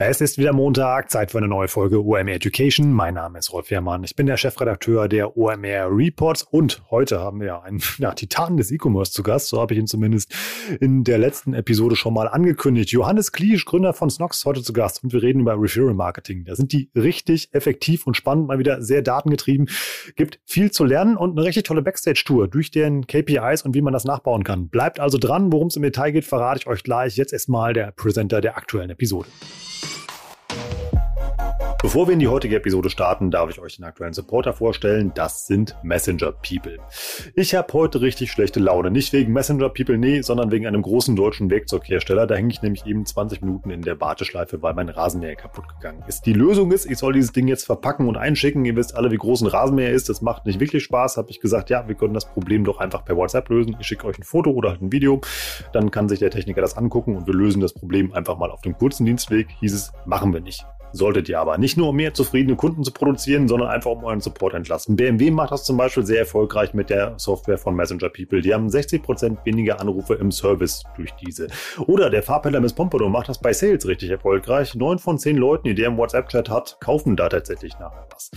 Es ist wieder Montag, Zeit für eine neue Folge OMR Education. Mein Name ist Rolf Wehrmann. Ich bin der Chefredakteur der OMR Reports und heute haben wir einen ja, Titan des E-Commerce zu Gast. So habe ich ihn zumindest in der letzten Episode schon mal angekündigt. Johannes Kliesch, Gründer von Snox, heute zu Gast und wir reden über Referral Marketing. Da sind die richtig effektiv und spannend, mal wieder sehr datengetrieben. Gibt viel zu lernen und eine richtig tolle Backstage-Tour durch deren KPIs und wie man das nachbauen kann. Bleibt also dran. Worum es im Detail geht, verrate ich euch gleich. Jetzt erstmal der Presenter der aktuellen Episode. Bevor wir in die heutige Episode starten, darf ich euch den aktuellen Supporter vorstellen. Das sind Messenger People. Ich habe heute richtig schlechte Laune. Nicht wegen Messenger People, nee, sondern wegen einem großen deutschen Werkzeughersteller. Da hänge ich nämlich eben 20 Minuten in der Warteschleife, weil mein Rasenmäher kaputt gegangen ist. Die Lösung ist, ich soll dieses Ding jetzt verpacken und einschicken. Ihr wisst alle, wie groß ein Rasenmäher ist. Das macht nicht wirklich Spaß. Habe ich gesagt, ja, wir können das Problem doch einfach per WhatsApp lösen. Ich schicke euch ein Foto oder halt ein Video. Dann kann sich der Techniker das angucken und wir lösen das Problem einfach mal auf dem kurzen Dienstweg. Hieß es, machen wir nicht. Solltet ihr aber. Nicht nur um mehr zufriedene Kunden zu produzieren, sondern einfach um euren Support entlasten. BMW macht das zum Beispiel sehr erfolgreich mit der Software von Messenger People. Die haben 60% weniger Anrufe im Service durch diese. Oder der Fahrpendler Miss Pompadour macht das bei Sales richtig erfolgreich. Neun von zehn Leuten, die der im WhatsApp-Chat hat, kaufen da tatsächlich nachher was.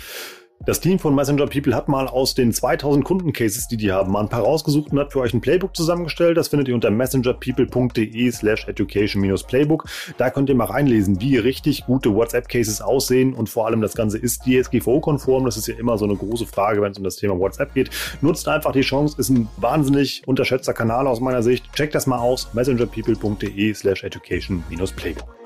Das Team von Messenger People hat mal aus den 2000 Kundencases, die die haben, mal ein paar rausgesucht und hat für euch ein Playbook zusammengestellt. Das findet ihr unter messengerpeople.de slash education-playbook. Da könnt ihr mal reinlesen, wie richtig gute WhatsApp-Cases aussehen und vor allem das Ganze ist DSGVO-konform. Das ist ja immer so eine große Frage, wenn es um das Thema WhatsApp geht. Nutzt einfach die Chance, ist ein wahnsinnig unterschätzter Kanal aus meiner Sicht. Checkt das mal aus, messengerpeople.de slash education-playbook.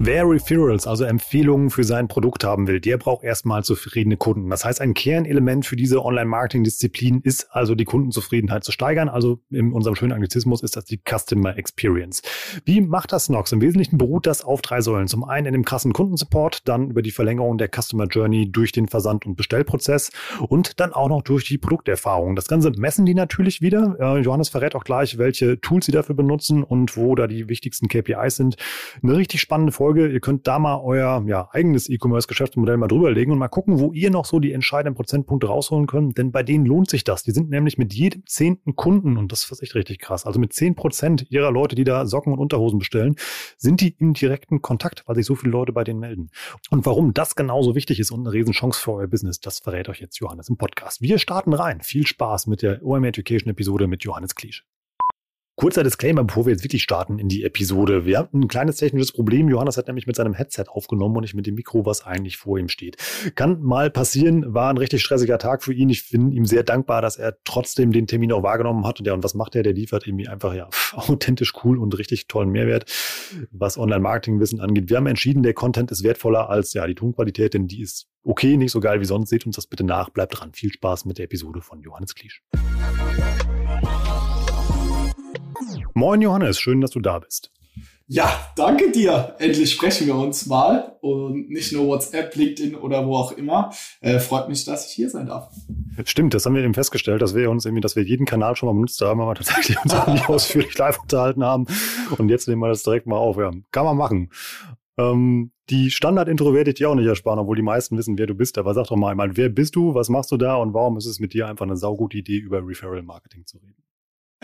Wer Referrals, also Empfehlungen für sein Produkt haben will, der braucht erstmal zufriedene Kunden. Das heißt, ein Kernelement für diese Online-Marketing-Disziplin ist also die Kundenzufriedenheit zu steigern. Also in unserem schönen Anglizismus ist das die Customer Experience. Wie macht das Nox? Im Wesentlichen beruht das auf drei Säulen. Zum einen in dem krassen Kundensupport, dann über die Verlängerung der Customer Journey durch den Versand- und Bestellprozess und dann auch noch durch die Produkterfahrung. Das Ganze messen die natürlich wieder. Äh, Johannes verrät auch gleich, welche Tools sie dafür benutzen und wo da die wichtigsten KPIs sind. Eine richtig spannende Folge Folge. Ihr könnt da mal euer ja, eigenes E-Commerce-Geschäftsmodell mal drüberlegen und mal gucken, wo ihr noch so die entscheidenden Prozentpunkte rausholen könnt. Denn bei denen lohnt sich das. Die sind nämlich mit jedem zehnten Kunden, und das ist echt richtig krass, also mit zehn Prozent ihrer Leute, die da Socken und Unterhosen bestellen, sind die im direkten Kontakt, weil sich so viele Leute bei denen melden. Und warum das genauso wichtig ist und eine Riesenchance für euer Business, das verrät euch jetzt Johannes im Podcast. Wir starten rein. Viel Spaß mit der OM Education Episode mit Johannes Kliesch. Kurzer Disclaimer, bevor wir jetzt wirklich starten in die Episode. Wir hatten ein kleines technisches Problem. Johannes hat nämlich mit seinem Headset aufgenommen und nicht mit dem Mikro, was eigentlich vor ihm steht. Kann mal passieren, war ein richtig stressiger Tag für ihn. Ich bin ihm sehr dankbar, dass er trotzdem den Termin auch wahrgenommen hat. Und ja, und was macht er? Der liefert irgendwie einfach ja authentisch cool und richtig tollen Mehrwert, was Online-Marketing-Wissen angeht. Wir haben entschieden, der Content ist wertvoller als ja die Tonqualität, denn die ist okay, nicht so geil wie sonst. Seht uns das bitte nach. Bleibt dran. Viel Spaß mit der Episode von Johannes Kliesch. Moin Johannes, schön, dass du da bist. Ja, danke dir. Endlich sprechen wir uns mal und nicht nur WhatsApp, LinkedIn oder wo auch immer. Äh, freut mich, dass ich hier sein darf. Stimmt, das haben wir eben festgestellt, dass wir uns irgendwie, dass wir jeden Kanal schon mal benutzt haben, aber tatsächlich uns auch nicht ausführlich live unterhalten haben. Und jetzt nehmen wir das direkt mal auf. Ja, kann man machen. Ähm, die Standard-Intro werde ich dir auch nicht ersparen, obwohl die meisten wissen, wer du bist. Aber sag doch mal einmal, wer bist du, was machst du da und warum ist es mit dir einfach eine saugute Idee, über Referral-Marketing zu reden?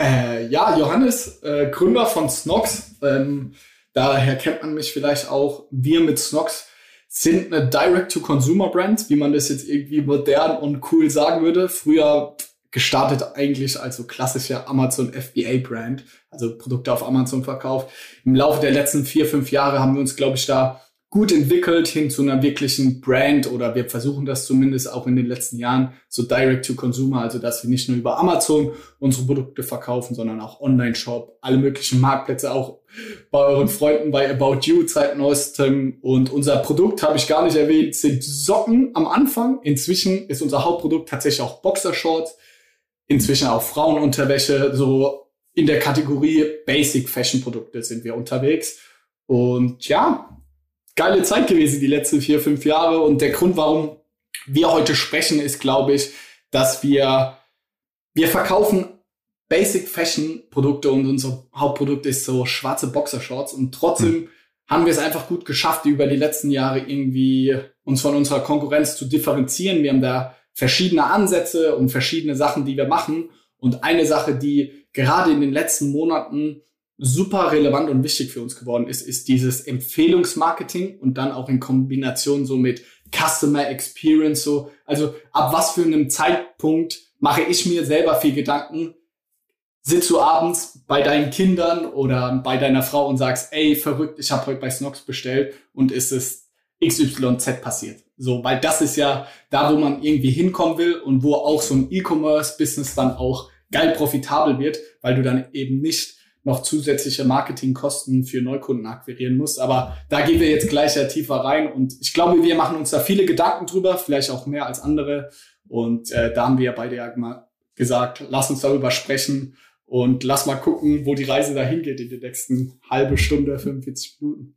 Äh, ja, Johannes, äh, Gründer von Snox. Ähm, daher kennt man mich vielleicht auch. Wir mit Snox sind eine Direct-to-Consumer-Brand, wie man das jetzt irgendwie modern und cool sagen würde. Früher gestartet eigentlich als so klassischer Amazon FBA-Brand, also Produkte auf Amazon verkauft. Im Laufe der letzten vier, fünf Jahre haben wir uns, glaube ich, da gut entwickelt hin zu einer wirklichen Brand oder wir versuchen das zumindest auch in den letzten Jahren so direct to consumer, also dass wir nicht nur über Amazon unsere Produkte verkaufen, sondern auch Online-Shop, alle möglichen Marktplätze, auch bei euren Freunden bei About You seit neuestem. Und unser Produkt, habe ich gar nicht erwähnt, sind Socken am Anfang. Inzwischen ist unser Hauptprodukt tatsächlich auch Boxershorts, inzwischen auch Frauenunterwäsche, so in der Kategorie Basic Fashion Produkte sind wir unterwegs. Und ja, geile Zeit gewesen, die letzten vier, fünf Jahre. Und der Grund, warum wir heute sprechen, ist, glaube ich, dass wir, wir verkaufen Basic Fashion Produkte und unser Hauptprodukt ist so schwarze Boxershorts und trotzdem hm. haben wir es einfach gut geschafft, über die letzten Jahre irgendwie uns von unserer Konkurrenz zu differenzieren. Wir haben da verschiedene Ansätze und verschiedene Sachen, die wir machen. Und eine Sache, die gerade in den letzten Monaten super relevant und wichtig für uns geworden ist, ist dieses Empfehlungsmarketing und dann auch in Kombination so mit Customer Experience so. Also ab was für einem Zeitpunkt mache ich mir selber viel Gedanken, sitzt du abends bei deinen Kindern oder bei deiner Frau und sagst, ey, verrückt, ich habe heute bei Snox bestellt und ist es XYZ passiert. So, weil das ist ja da, wo man irgendwie hinkommen will und wo auch so ein E-Commerce-Business dann auch geil profitabel wird, weil du dann eben nicht noch zusätzliche Marketingkosten für Neukunden akquirieren musst. Aber da gehen wir jetzt gleich ja tiefer rein und ich glaube, wir machen uns da viele Gedanken drüber, vielleicht auch mehr als andere. Und äh, da haben wir ja beide ja mal gesagt, lass uns darüber sprechen und lass mal gucken, wo die Reise dahin geht in den nächsten halbe Stunde, 45 Minuten.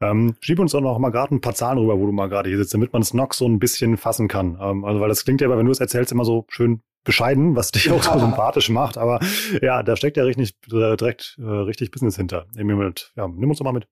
Ähm, schieb uns doch noch mal gerade ein paar Zahlen rüber, wo du mal gerade hier sitzt, damit man es noch so ein bisschen fassen kann. Ähm, also, weil das klingt ja, wenn du es erzählst, immer so schön bescheiden, was dich auch so sympathisch macht. Aber ja, da steckt ja richtig, direkt äh, richtig Business hinter. Ja, nimm uns doch mal mit.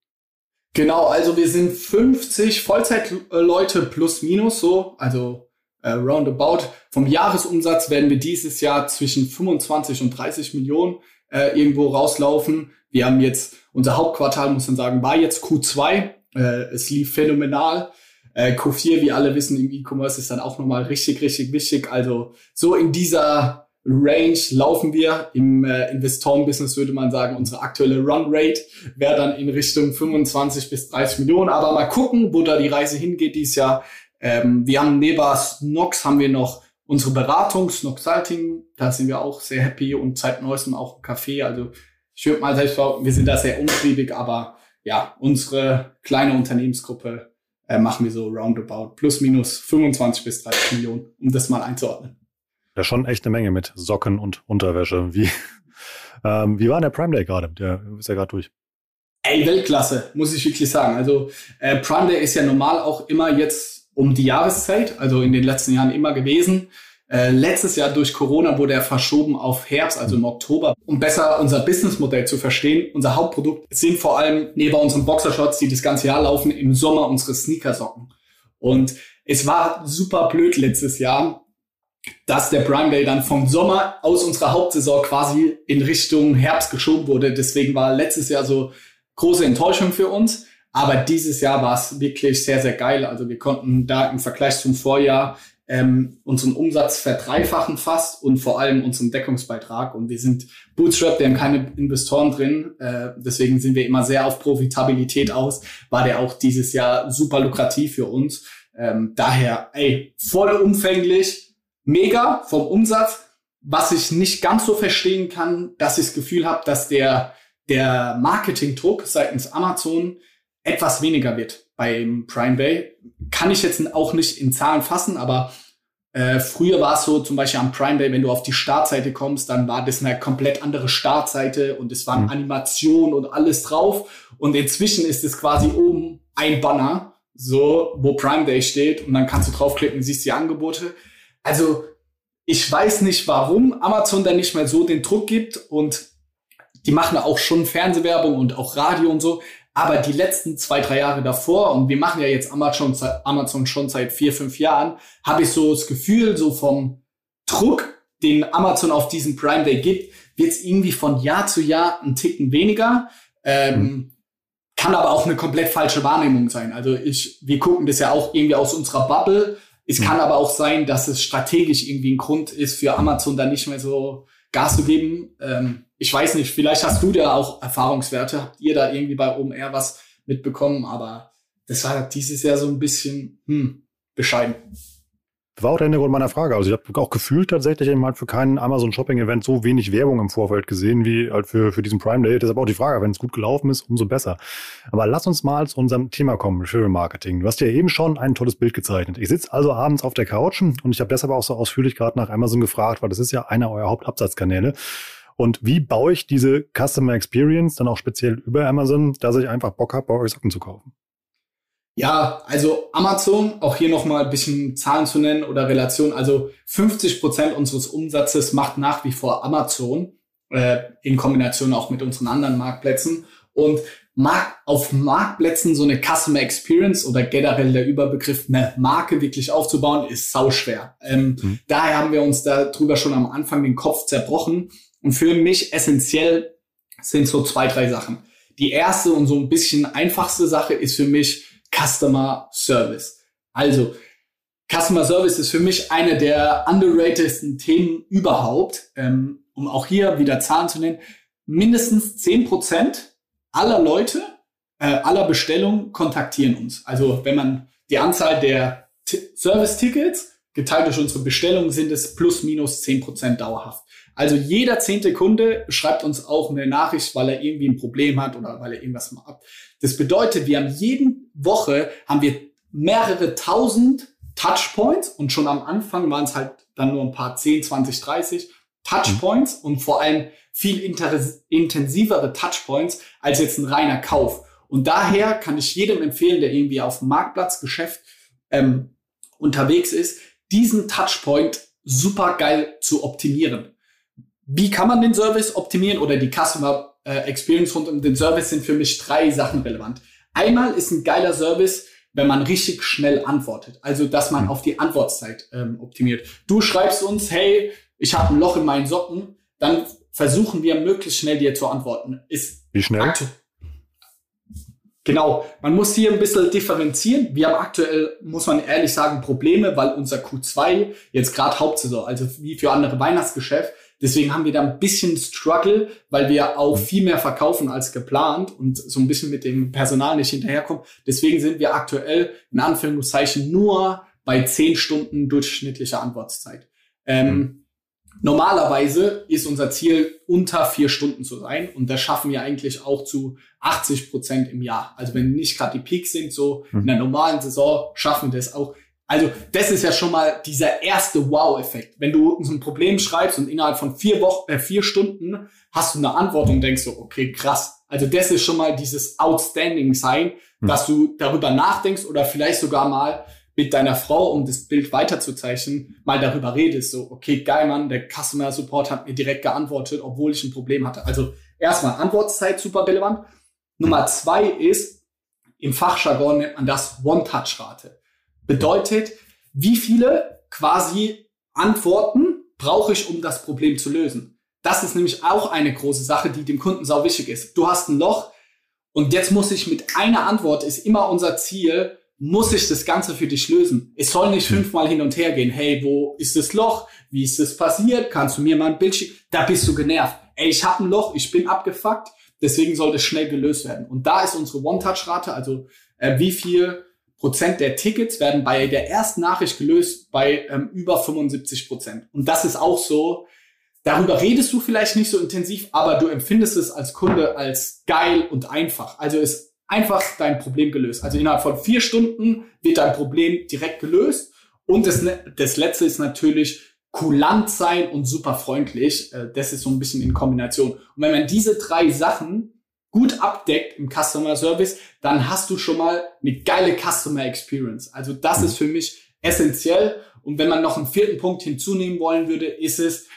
Genau, also wir sind 50 Vollzeitleute plus minus so, also äh, roundabout. Vom Jahresumsatz werden wir dieses Jahr zwischen 25 und 30 Millionen äh, irgendwo rauslaufen. Wir haben jetzt, unser Hauptquartal, muss man sagen, war jetzt Q2. Äh, es lief phänomenal. Äh, Q4, wie alle wissen, im E-Commerce ist dann auch nochmal richtig, richtig wichtig. Also so in dieser Range laufen wir. Im äh, Investoren-Business würde man sagen, unsere aktuelle Run-Rate wäre dann in Richtung 25 bis 30 Millionen. Aber mal gucken, wo da die Reise hingeht dieses Jahr. Ähm, wir haben neben Snox haben wir noch unsere Beratung, Snox Salting. Da sind wir auch sehr happy und seit neuestem auch Café. Also ich würde mal selbst behaupten, wir sind da sehr umtriebig, aber ja, unsere kleine Unternehmensgruppe äh, machen wir so roundabout plus minus 25 bis 30 Millionen, um das mal einzuordnen. Ja, schon echt eine Menge mit Socken und Unterwäsche. Wie, ähm, wie war der Prime Day gerade? Der ist ja gerade durch. Ey, Weltklasse, muss ich wirklich sagen. Also äh, Prime Day ist ja normal auch immer jetzt um die Jahreszeit, also in den letzten Jahren immer gewesen. Äh, letztes Jahr durch Corona wurde er verschoben auf Herbst, also im Oktober. Um besser unser Businessmodell zu verstehen, unser Hauptprodukt sind vor allem neben unseren Boxershorts, die das ganze Jahr laufen, im Sommer unsere Sneakersocken. Und es war super blöd letztes Jahr, dass der Prime Day dann vom Sommer aus unserer Hauptsaison quasi in Richtung Herbst geschoben wurde. Deswegen war letztes Jahr so große Enttäuschung für uns. Aber dieses Jahr war es wirklich sehr, sehr geil. Also wir konnten da im Vergleich zum Vorjahr ähm, unseren Umsatz verdreifachen fast und vor allem unseren Deckungsbeitrag. Und wir sind Bootstrap, wir haben keine Investoren drin. Äh, deswegen sind wir immer sehr auf Profitabilität aus. War der auch dieses Jahr super lukrativ für uns. Ähm, daher, ey, vollumfänglich, mega vom Umsatz. Was ich nicht ganz so verstehen kann, dass ich das Gefühl habe, dass der, der Marketingdruck seitens Amazon etwas weniger wird beim Prime Day. Kann ich jetzt auch nicht in Zahlen fassen, aber äh, früher war es so, zum Beispiel am Prime Day, wenn du auf die Startseite kommst, dann war das eine komplett andere Startseite und es waren mhm. Animationen und alles drauf. Und inzwischen ist es quasi oben ein Banner, so, wo Prime Day steht und dann kannst du draufklicken, siehst die Angebote. Also, ich weiß nicht, warum Amazon dann nicht mehr so den Druck gibt und die machen auch schon Fernsehwerbung und auch Radio und so. Aber die letzten zwei, drei Jahre davor, und wir machen ja jetzt Amazon, Amazon schon seit vier, fünf Jahren, habe ich so das Gefühl, so vom Druck, den Amazon auf diesen Prime Day gibt, wird es irgendwie von Jahr zu Jahr ein Ticken weniger. Ähm, mhm. Kann aber auch eine komplett falsche Wahrnehmung sein. Also ich, wir gucken das ja auch irgendwie aus unserer Bubble. Es mhm. kann aber auch sein, dass es strategisch irgendwie ein Grund ist, für Amazon dann nicht mehr so Gas zu geben. Ähm, ich weiß nicht, vielleicht hast du da auch Erfahrungswerte. Habt ihr da irgendwie bei OMR was mitbekommen? Aber das war dieses Jahr so ein bisschen hm, bescheiden. War auch der Hintergrund meiner Frage. Also ich habe auch gefühlt tatsächlich eben für keinen Amazon Shopping Event so wenig Werbung im Vorfeld gesehen wie halt für, für diesen Prime Day. Deshalb auch die Frage, wenn es gut gelaufen ist, umso besser. Aber lass uns mal zu unserem Thema kommen, Referral Marketing. Du hast ja eben schon ein tolles Bild gezeichnet. Ich sitze also abends auf der Couch und ich habe deshalb auch so ausführlich gerade nach Amazon gefragt, weil das ist ja einer eurer Hauptabsatzkanäle. Und wie baue ich diese Customer Experience dann auch speziell über Amazon, dass ich einfach Bock habe, bei euch Socken zu kaufen? Ja, also Amazon, auch hier nochmal ein bisschen Zahlen zu nennen oder Relation. Also 50 Prozent unseres Umsatzes macht nach wie vor Amazon äh, in Kombination auch mit unseren anderen Marktplätzen. Und Mark auf Marktplätzen so eine Customer Experience oder generell der Überbegriff eine Marke wirklich aufzubauen, ist sau schwer. Ähm, mhm. Daher haben wir uns darüber schon am Anfang den Kopf zerbrochen. Und für mich essentiell sind so zwei, drei Sachen. Die erste und so ein bisschen einfachste Sache ist für mich Customer Service. Also, Customer Service ist für mich eine der underratedsten Themen überhaupt. Ähm, um auch hier wieder Zahlen zu nennen. Mindestens zehn Prozent aller Leute, äh, aller Bestellungen kontaktieren uns. Also wenn man die Anzahl der Service-Tickets geteilt durch unsere Bestellungen sind es plus minus zehn Prozent dauerhaft. Also jeder zehnte Kunde schreibt uns auch eine Nachricht, weil er irgendwie ein Problem hat oder weil er irgendwas macht. Das bedeutet, wir haben jeden Woche haben wir mehrere tausend Touchpoints und schon am Anfang waren es halt dann nur ein paar 10, 20, 30 Touchpoints mhm. und vor allem viel intensivere Touchpoints als jetzt ein reiner Kauf. Und daher kann ich jedem empfehlen, der irgendwie auf dem Marktplatzgeschäft ähm, unterwegs ist, diesen Touchpoint super geil zu optimieren. Wie kann man den Service optimieren oder die Customer äh, Experience rund um den Service sind für mich drei Sachen relevant. Einmal ist ein geiler Service, wenn man richtig schnell antwortet. Also, dass man mhm. auf die Antwortzeit ähm, optimiert. Du schreibst uns, hey, ich habe ein Loch in meinen Socken, dann versuchen wir möglichst schnell dir zu antworten. Ist Wie schnell? Genau, man muss hier ein bisschen differenzieren. Wir haben aktuell, muss man ehrlich sagen, Probleme, weil unser Q2 jetzt gerade Hauptsaison, also wie für andere Weihnachtsgeschäft, deswegen haben wir da ein bisschen Struggle, weil wir auch mhm. viel mehr verkaufen als geplant und so ein bisschen mit dem Personal nicht hinterherkommen. Deswegen sind wir aktuell in Anführungszeichen nur bei zehn Stunden durchschnittlicher Antwortzeit. Ähm, mhm. Normalerweise ist unser Ziel, unter vier Stunden zu sein. Und das schaffen wir eigentlich auch zu 80 Prozent im Jahr. Also wenn nicht gerade die Peaks sind, so in der normalen Saison schaffen wir das auch. Also das ist ja schon mal dieser erste Wow-Effekt. Wenn du uns ein Problem schreibst und innerhalb von vier Wochen, äh, vier Stunden hast du eine Antwort und denkst so, okay, krass. Also das ist schon mal dieses Outstanding sein, mhm. dass du darüber nachdenkst oder vielleicht sogar mal mit deiner Frau, um das Bild weiterzuzeichnen, mal darüber redest. So, okay, geil, Mann, der Customer Support hat mir direkt geantwortet, obwohl ich ein Problem hatte. Also erstmal Antwortzeit super relevant. Nummer zwei ist, im Fachjargon nennt man das One-Touch-Rate. Bedeutet, wie viele quasi Antworten brauche ich, um das Problem zu lösen? Das ist nämlich auch eine große Sache, die dem Kunden sau wichtig ist. Du hast ein Loch und jetzt muss ich mit einer Antwort, ist immer unser Ziel, muss ich das Ganze für dich lösen. Es soll nicht hm. fünfmal hin und her gehen. Hey, wo ist das Loch? Wie ist das passiert? Kannst du mir mal ein Bild schicken? Da bist du genervt. Ey, ich habe ein Loch, ich bin abgefuckt. Deswegen soll das schnell gelöst werden. Und da ist unsere One-Touch-Rate, also äh, wie viel Prozent der Tickets werden bei der ersten Nachricht gelöst bei ähm, über 75 Prozent. Und das ist auch so, darüber redest du vielleicht nicht so intensiv, aber du empfindest es als Kunde als geil und einfach. Also es einfach dein Problem gelöst. Also innerhalb von vier Stunden wird dein Problem direkt gelöst. Und das, das letzte ist natürlich kulant sein und super freundlich. Äh, das ist so ein bisschen in Kombination. Und wenn man diese drei Sachen gut abdeckt im Customer Service, dann hast du schon mal eine geile Customer Experience. Also das ist für mich essentiell. Und wenn man noch einen vierten Punkt hinzunehmen wollen würde, ist es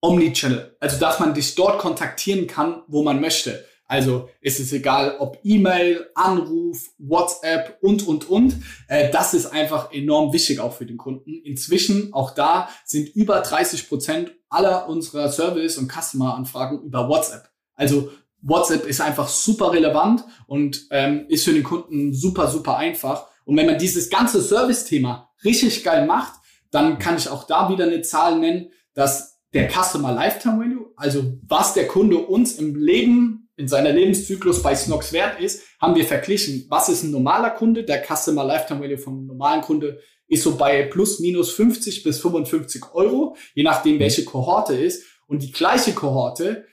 Omnichannel. Also dass man dich dort kontaktieren kann, wo man möchte. Also ist es egal, ob E-Mail, Anruf, WhatsApp und, und, und. Äh, das ist einfach enorm wichtig auch für den Kunden. Inzwischen, auch da, sind über 30 Prozent aller unserer Service- und Customer-Anfragen über WhatsApp. Also WhatsApp ist einfach super relevant und ähm, ist für den Kunden super, super einfach. Und wenn man dieses ganze Service-Thema richtig geil macht, dann kann ich auch da wieder eine Zahl nennen, dass der Customer Lifetime Value, also was der Kunde uns im Leben in seiner Lebenszyklus bei Snox wert ist, haben wir verglichen, was ist ein normaler Kunde, der Customer Lifetime Value vom normalen Kunde ist so bei plus minus 50 bis 55 Euro, je nachdem welche Kohorte ist. Und die gleiche Kohorte,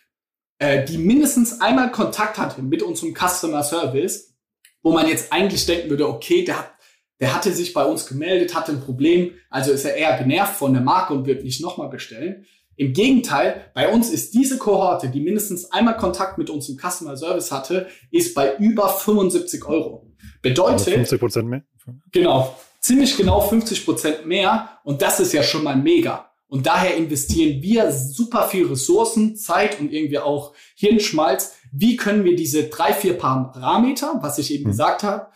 äh, die mindestens einmal Kontakt hatte mit unserem Customer Service, wo man jetzt eigentlich denken würde, okay, der hat der hatte sich bei uns gemeldet, hatte ein Problem, also ist er eher genervt von der Marke und wird nicht nochmal bestellen. Im Gegenteil, bei uns ist diese Kohorte, die mindestens einmal Kontakt mit uns im Customer Service hatte, ist bei über 75 Euro. Bedeutet. 50 Prozent mehr? Genau. Ziemlich genau 50 Prozent mehr. Und das ist ja schon mal mega. Und daher investieren wir super viel Ressourcen, Zeit und irgendwie auch Hirnschmalz, wie können wir diese drei, vier Parameter, was ich eben mhm. gesagt habe,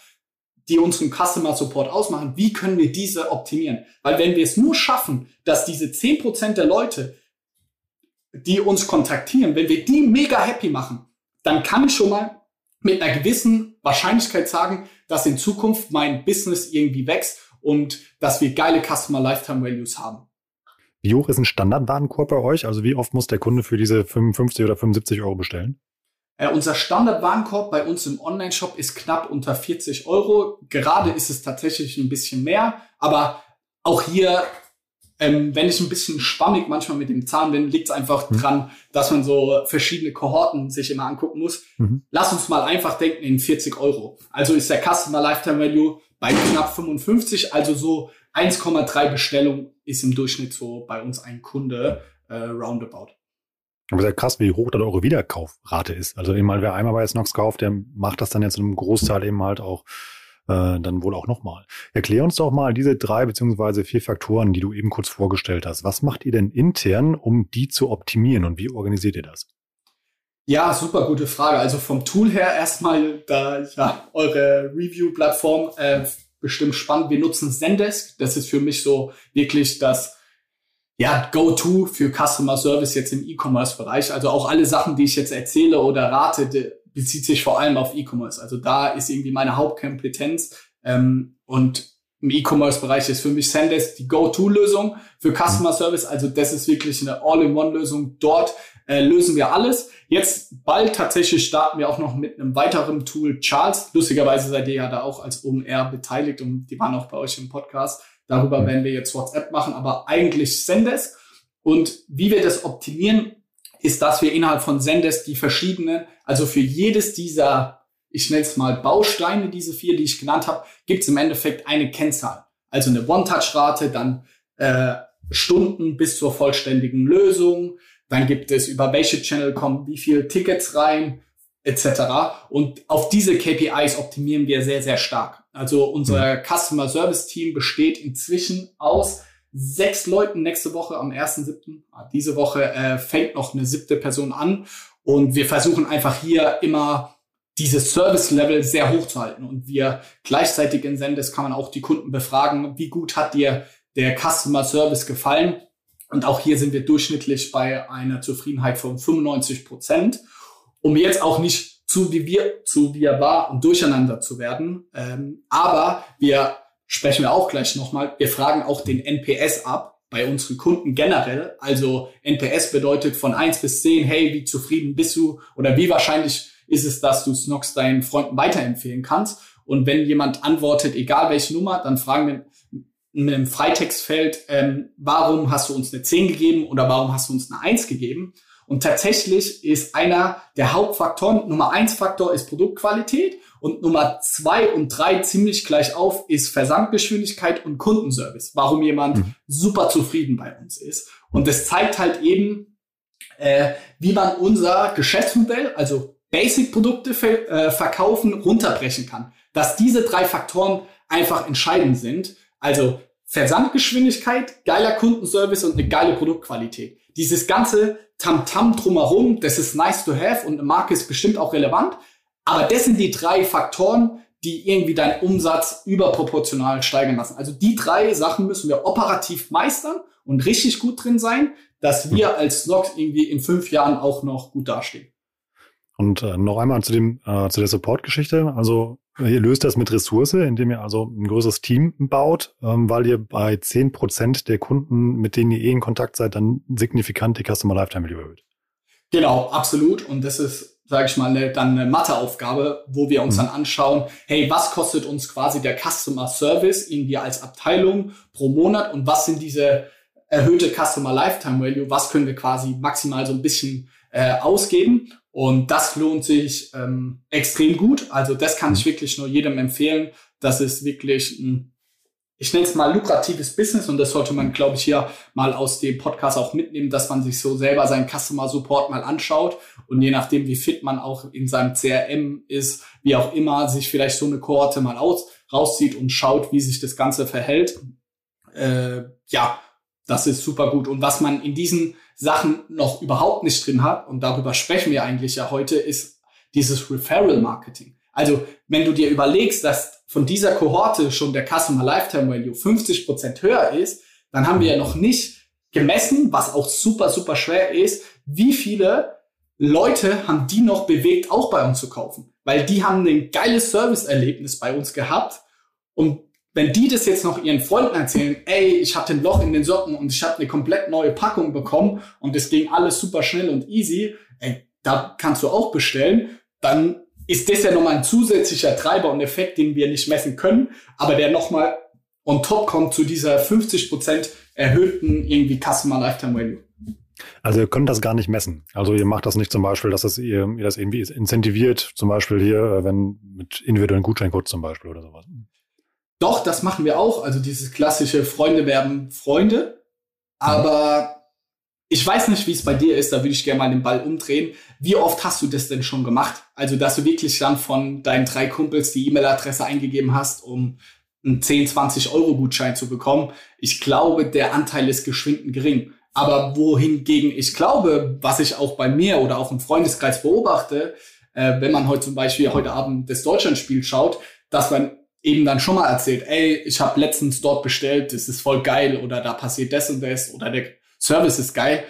die unseren Customer Support ausmachen, wie können wir diese optimieren? Weil wenn wir es nur schaffen, dass diese zehn Prozent der Leute, die uns kontaktieren, wenn wir die mega happy machen, dann kann ich schon mal mit einer gewissen Wahrscheinlichkeit sagen, dass in Zukunft mein Business irgendwie wächst und dass wir geile Customer Lifetime Values haben. Wie hoch ist ein Standardwarenkorb bei euch? Also wie oft muss der Kunde für diese 55 oder 75 Euro bestellen? Äh, unser Standardwarenkorb bei uns im Online-Shop ist knapp unter 40 Euro. Gerade ist es tatsächlich ein bisschen mehr, aber auch hier, ähm, wenn ich ein bisschen schwammig manchmal mit dem Zahn bin, liegt es einfach mhm. dran, dass man so verschiedene Kohorten sich immer angucken muss. Mhm. Lass uns mal einfach denken in 40 Euro. Also ist der Customer Lifetime Value bei knapp 55, also so 1,3 Bestellungen ist im Durchschnitt so bei uns ein Kunde äh, roundabout. Aber sehr krass, wie hoch da eure Wiederkaufrate ist. Also eben mal, wer einmal bei Snox kauft, der macht das dann jetzt in einem Großteil eben halt auch äh, dann wohl auch nochmal. Erklär uns doch mal diese drei beziehungsweise vier Faktoren, die du eben kurz vorgestellt hast. Was macht ihr denn intern, um die zu optimieren und wie organisiert ihr das? Ja, super gute Frage. Also vom Tool her erstmal, da ja eure Review-Plattform äh, bestimmt spannend. Wir nutzen Zendesk. Das ist für mich so wirklich das ja, Go-To für Customer Service jetzt im E-Commerce-Bereich. Also auch alle Sachen, die ich jetzt erzähle oder rate, bezieht sich vor allem auf E-Commerce. Also da ist irgendwie meine Hauptkompetenz. Ähm, und im E-Commerce-Bereich ist für mich Zendesk die Go-To-Lösung für Customer Service. Also das ist wirklich eine All-in-One-Lösung. Dort äh, lösen wir alles. Jetzt bald tatsächlich starten wir auch noch mit einem weiteren Tool. Charles, lustigerweise seid ihr ja da auch als OMR beteiligt und die waren auch bei euch im Podcast. Darüber werden wir jetzt WhatsApp machen, aber eigentlich Zendesk. Und wie wir das optimieren, ist, dass wir innerhalb von Zendesk die verschiedenen, also für jedes dieser, ich nenne es mal Bausteine, diese vier, die ich genannt habe, gibt es im Endeffekt eine Kennzahl. Also eine One-Touch-Rate, dann äh, Stunden bis zur vollständigen Lösung, dann gibt es über welche Channel kommen wie viele Tickets rein, etc. Und auf diese KPIs optimieren wir sehr, sehr stark. Also unser mhm. Customer Service Team besteht inzwischen aus sechs Leuten nächste Woche am 1.7. Ah, diese Woche äh, fängt noch eine siebte Person an und wir versuchen einfach hier immer dieses Service-Level sehr hoch zu halten. Und wir gleichzeitig in Sendes kann man auch die Kunden befragen, wie gut hat dir der Customer Service gefallen? Und auch hier sind wir durchschnittlich bei einer Zufriedenheit von 95 Prozent. Um jetzt auch nicht zu wie wir, zu wie er war und durcheinander zu werden. Ähm, aber wir sprechen wir auch gleich nochmal. Wir fragen auch den NPS ab bei unseren Kunden generell. Also NPS bedeutet von eins bis zehn, hey, wie zufrieden bist du oder wie wahrscheinlich ist es, dass du Snox deinen Freunden weiterempfehlen kannst. Und wenn jemand antwortet, egal welche Nummer, dann fragen wir einem Freitextfeld, ähm, warum hast du uns eine 10 gegeben oder warum hast du uns eine 1 gegeben? Und tatsächlich ist einer der Hauptfaktoren, Nummer 1 Faktor ist Produktqualität und Nummer 2 und 3 ziemlich gleich auf ist Versandgeschwindigkeit und Kundenservice, warum jemand mhm. super zufrieden bei uns ist. Und das zeigt halt eben, äh, wie man unser Geschäftsmodell, also Basic-Produkte äh, verkaufen, runterbrechen kann. Dass diese drei Faktoren einfach entscheidend sind also Versandgeschwindigkeit, geiler Kundenservice und eine geile Produktqualität. Dieses ganze Tamtam -Tam drumherum, das ist nice to have und eine Marke ist bestimmt auch relevant. Aber das sind die drei Faktoren, die irgendwie deinen Umsatz überproportional steigern lassen. Also die drei Sachen müssen wir operativ meistern und richtig gut drin sein, dass wir als Snox irgendwie in fünf Jahren auch noch gut dastehen. Und äh, noch einmal zu dem äh, zu der Support-Geschichte. Also Ihr löst das mit Ressource, indem ihr also ein größeres Team baut, ähm, weil ihr bei zehn Prozent der Kunden, mit denen ihr eh in Kontakt seid, dann signifikant die Customer Lifetime Value erhöht. Genau, absolut. Und das ist, sage ich mal, eine, dann eine Matheaufgabe, wo wir uns mhm. dann anschauen, hey, was kostet uns quasi der Customer Service irgendwie als Abteilung pro Monat und was sind diese erhöhte Customer Lifetime Value, was können wir quasi maximal so ein bisschen äh, ausgeben. Und das lohnt sich ähm, extrem gut. Also das kann ich mhm. wirklich nur jedem empfehlen. Das ist wirklich ein, ich nenne es mal lukratives Business und das sollte man, glaube ich, hier mal aus dem Podcast auch mitnehmen, dass man sich so selber seinen Customer Support mal anschaut und je nachdem, wie fit man auch in seinem CRM ist, wie auch immer, sich vielleicht so eine Kohorte mal aus, rauszieht und schaut, wie sich das Ganze verhält. Äh, ja, das ist super gut. Und was man in diesen Sachen noch überhaupt nicht drin hat, und darüber sprechen wir eigentlich ja heute, ist dieses Referral Marketing. Also, wenn du dir überlegst, dass von dieser Kohorte schon der Customer Lifetime Value 50 Prozent höher ist, dann haben wir ja noch nicht gemessen, was auch super, super schwer ist, wie viele Leute haben die noch bewegt, auch bei uns zu kaufen. Weil die haben ein geiles Serviceerlebnis bei uns gehabt. Und wenn die das jetzt noch ihren Freunden erzählen, ey, ich hatte ein Loch in den Socken und ich habe eine komplett neue Packung bekommen und es ging alles super schnell und easy, ey, da kannst du auch bestellen, dann ist das ja nochmal ein zusätzlicher Treiber und Effekt, den wir nicht messen können, aber der nochmal on top kommt zu dieser 50% erhöhten irgendwie Customer Lifetime Value. Also ihr könnt das gar nicht messen. Also ihr macht das nicht zum Beispiel, dass das ihr, ihr das irgendwie incentiviert, zum Beispiel hier, äh, wenn mit individuellen Gutscheincode zum Beispiel oder sowas. Doch, das machen wir auch. Also dieses klassische Freunde werben Freunde. Aber ich weiß nicht, wie es bei dir ist. Da würde ich gerne mal den Ball umdrehen. Wie oft hast du das denn schon gemacht? Also, dass du wirklich dann von deinen drei Kumpels die E-Mail-Adresse eingegeben hast, um einen 10, 20 Euro Gutschein zu bekommen. Ich glaube, der Anteil ist geschwindend gering. Aber wohingegen ich glaube, was ich auch bei mir oder auch im Freundeskreis beobachte, äh, wenn man heute zum Beispiel heute Abend das Deutschlandspiel schaut, dass man eben dann schon mal erzählt, ey, ich habe letztens dort bestellt, das ist voll geil oder da passiert das und das oder der Service ist geil.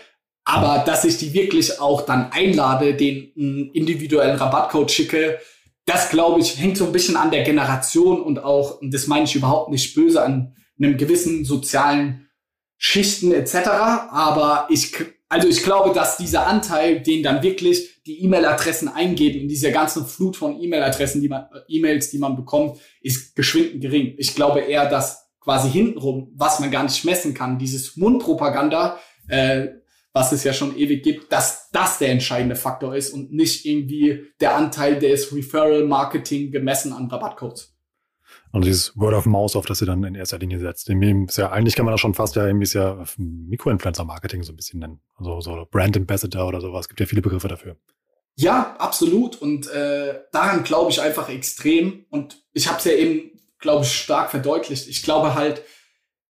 Aber dass ich die wirklich auch dann einlade, den einen individuellen Rabattcode schicke, das glaube ich hängt so ein bisschen an der Generation und auch, und das meine ich überhaupt nicht böse, an einem gewissen sozialen Schichten etc. Aber ich, also ich glaube, dass dieser Anteil, den dann wirklich die E-Mail-Adressen eingeben, in dieser ganzen Flut von E-Mail-Adressen, die man, E-Mails, die man bekommt, ist geschwind gering. Ich glaube eher, dass quasi hintenrum, was man gar nicht messen kann, dieses Mundpropaganda, äh, was es ja schon ewig gibt, dass das der entscheidende Faktor ist und nicht irgendwie der Anteil des Referral Marketing gemessen an Rabattcodes. Und dieses Word of Mouse, auf das sie dann in erster Linie setzt. Ist ja, eigentlich kann man das schon fast ja irgendwie ist ja Mikroinfluencer-Marketing so ein bisschen nennen. Also so Brand Ambassador oder sowas. Es gibt ja viele Begriffe dafür. Ja, absolut. Und äh, daran glaube ich einfach extrem. Und ich habe es ja eben, glaube ich, stark verdeutlicht. Ich glaube halt,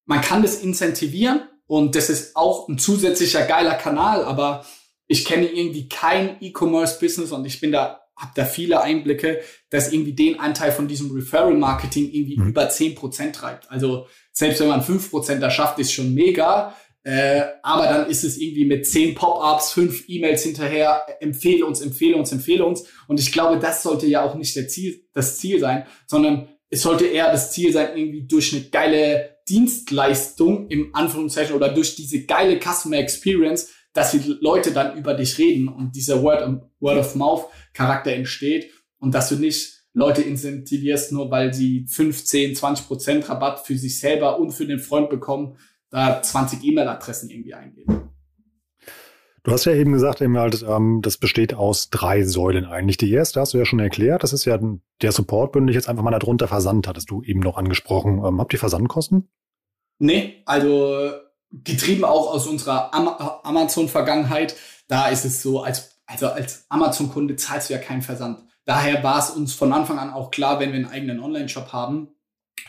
man kann das incentivieren und das ist auch ein zusätzlicher geiler Kanal, aber ich kenne irgendwie kein E-Commerce-Business und ich bin da habe da viele Einblicke, dass irgendwie den Anteil von diesem Referral-Marketing irgendwie mhm. über zehn Prozent treibt. Also selbst wenn man fünf Prozent da schafft, ist schon mega. Äh, aber dann ist es irgendwie mit zehn Pop-ups, fünf E-Mails hinterher, empfehle uns, empfehle uns, empfehle uns. Und ich glaube, das sollte ja auch nicht der Ziel, das Ziel sein, sondern es sollte eher das Ziel sein, irgendwie durch eine geile Dienstleistung im Anführungszeichen oder durch diese geile Customer Experience dass die Leute dann über dich reden und dieser Word, Word of Mouth Charakter entsteht und dass du nicht Leute incentivierst, nur weil sie 15, 20 Prozent Rabatt für sich selber und für den Freund bekommen, da 20 E-Mail-Adressen irgendwie eingeben. Du hast ja eben gesagt, eben halt, ähm, das besteht aus drei Säulen eigentlich. Die erste hast du ja schon erklärt, das ist ja der Support, bin ich jetzt einfach mal darunter Versand, hattest du eben noch angesprochen. Ähm, habt ihr Versandkosten? Nee, also getrieben auch aus unserer Am Amazon-Vergangenheit, da ist es so, als, also als Amazon-Kunde zahlst du ja keinen Versand. Daher war es uns von Anfang an auch klar, wenn wir einen eigenen Online-Shop haben,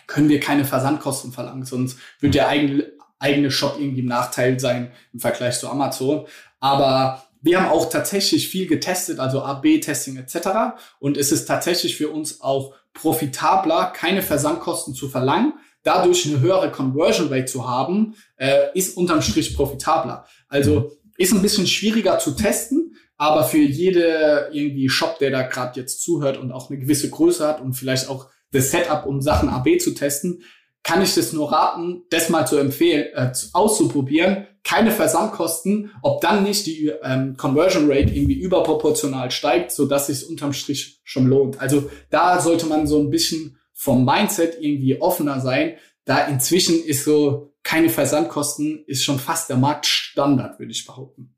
können wir keine Versandkosten verlangen, sonst wird der eigene, eigene Shop irgendwie im Nachteil sein im Vergleich zu Amazon. Aber wir haben auch tatsächlich viel getestet, also AB-Testing etc. Und es ist tatsächlich für uns auch profitabler, keine Versandkosten zu verlangen, dadurch eine höhere Conversion Rate zu haben, äh, ist unterm Strich profitabler. Also ist ein bisschen schwieriger zu testen, aber für jede irgendwie Shop, der da gerade jetzt zuhört und auch eine gewisse Größe hat und vielleicht auch das Setup, um Sachen AB zu testen, kann ich das nur raten, das mal zu empfehlen, äh, auszuprobieren. Keine Versandkosten, ob dann nicht die ähm, Conversion Rate irgendwie überproportional steigt, so dass es unterm Strich schon lohnt. Also da sollte man so ein bisschen vom Mindset irgendwie offener sein. Da inzwischen ist so keine Versandkosten, ist schon fast der Marktstandard, würde ich behaupten.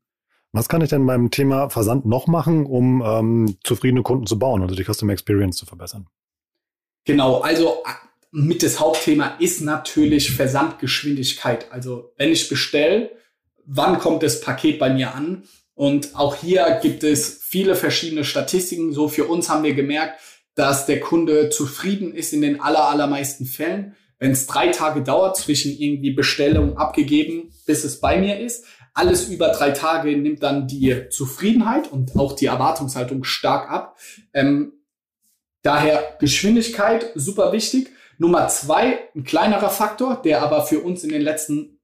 Was kann ich denn beim Thema Versand noch machen, um ähm, zufriedene Kunden zu bauen, also die Customer Experience zu verbessern? Genau, also mit das Hauptthema ist natürlich Versandgeschwindigkeit. Also wenn ich bestelle, wann kommt das Paket bei mir an? Und auch hier gibt es viele verschiedene Statistiken. So für uns haben wir gemerkt, dass der Kunde zufrieden ist in den aller, allermeisten Fällen. Wenn es drei Tage dauert zwischen irgendwie Bestellung abgegeben, bis es bei mir ist. Alles über drei Tage nimmt dann die Zufriedenheit und auch die Erwartungshaltung stark ab. Ähm, daher Geschwindigkeit super wichtig. Nummer zwei, ein kleinerer Faktor, der aber für uns in den letzten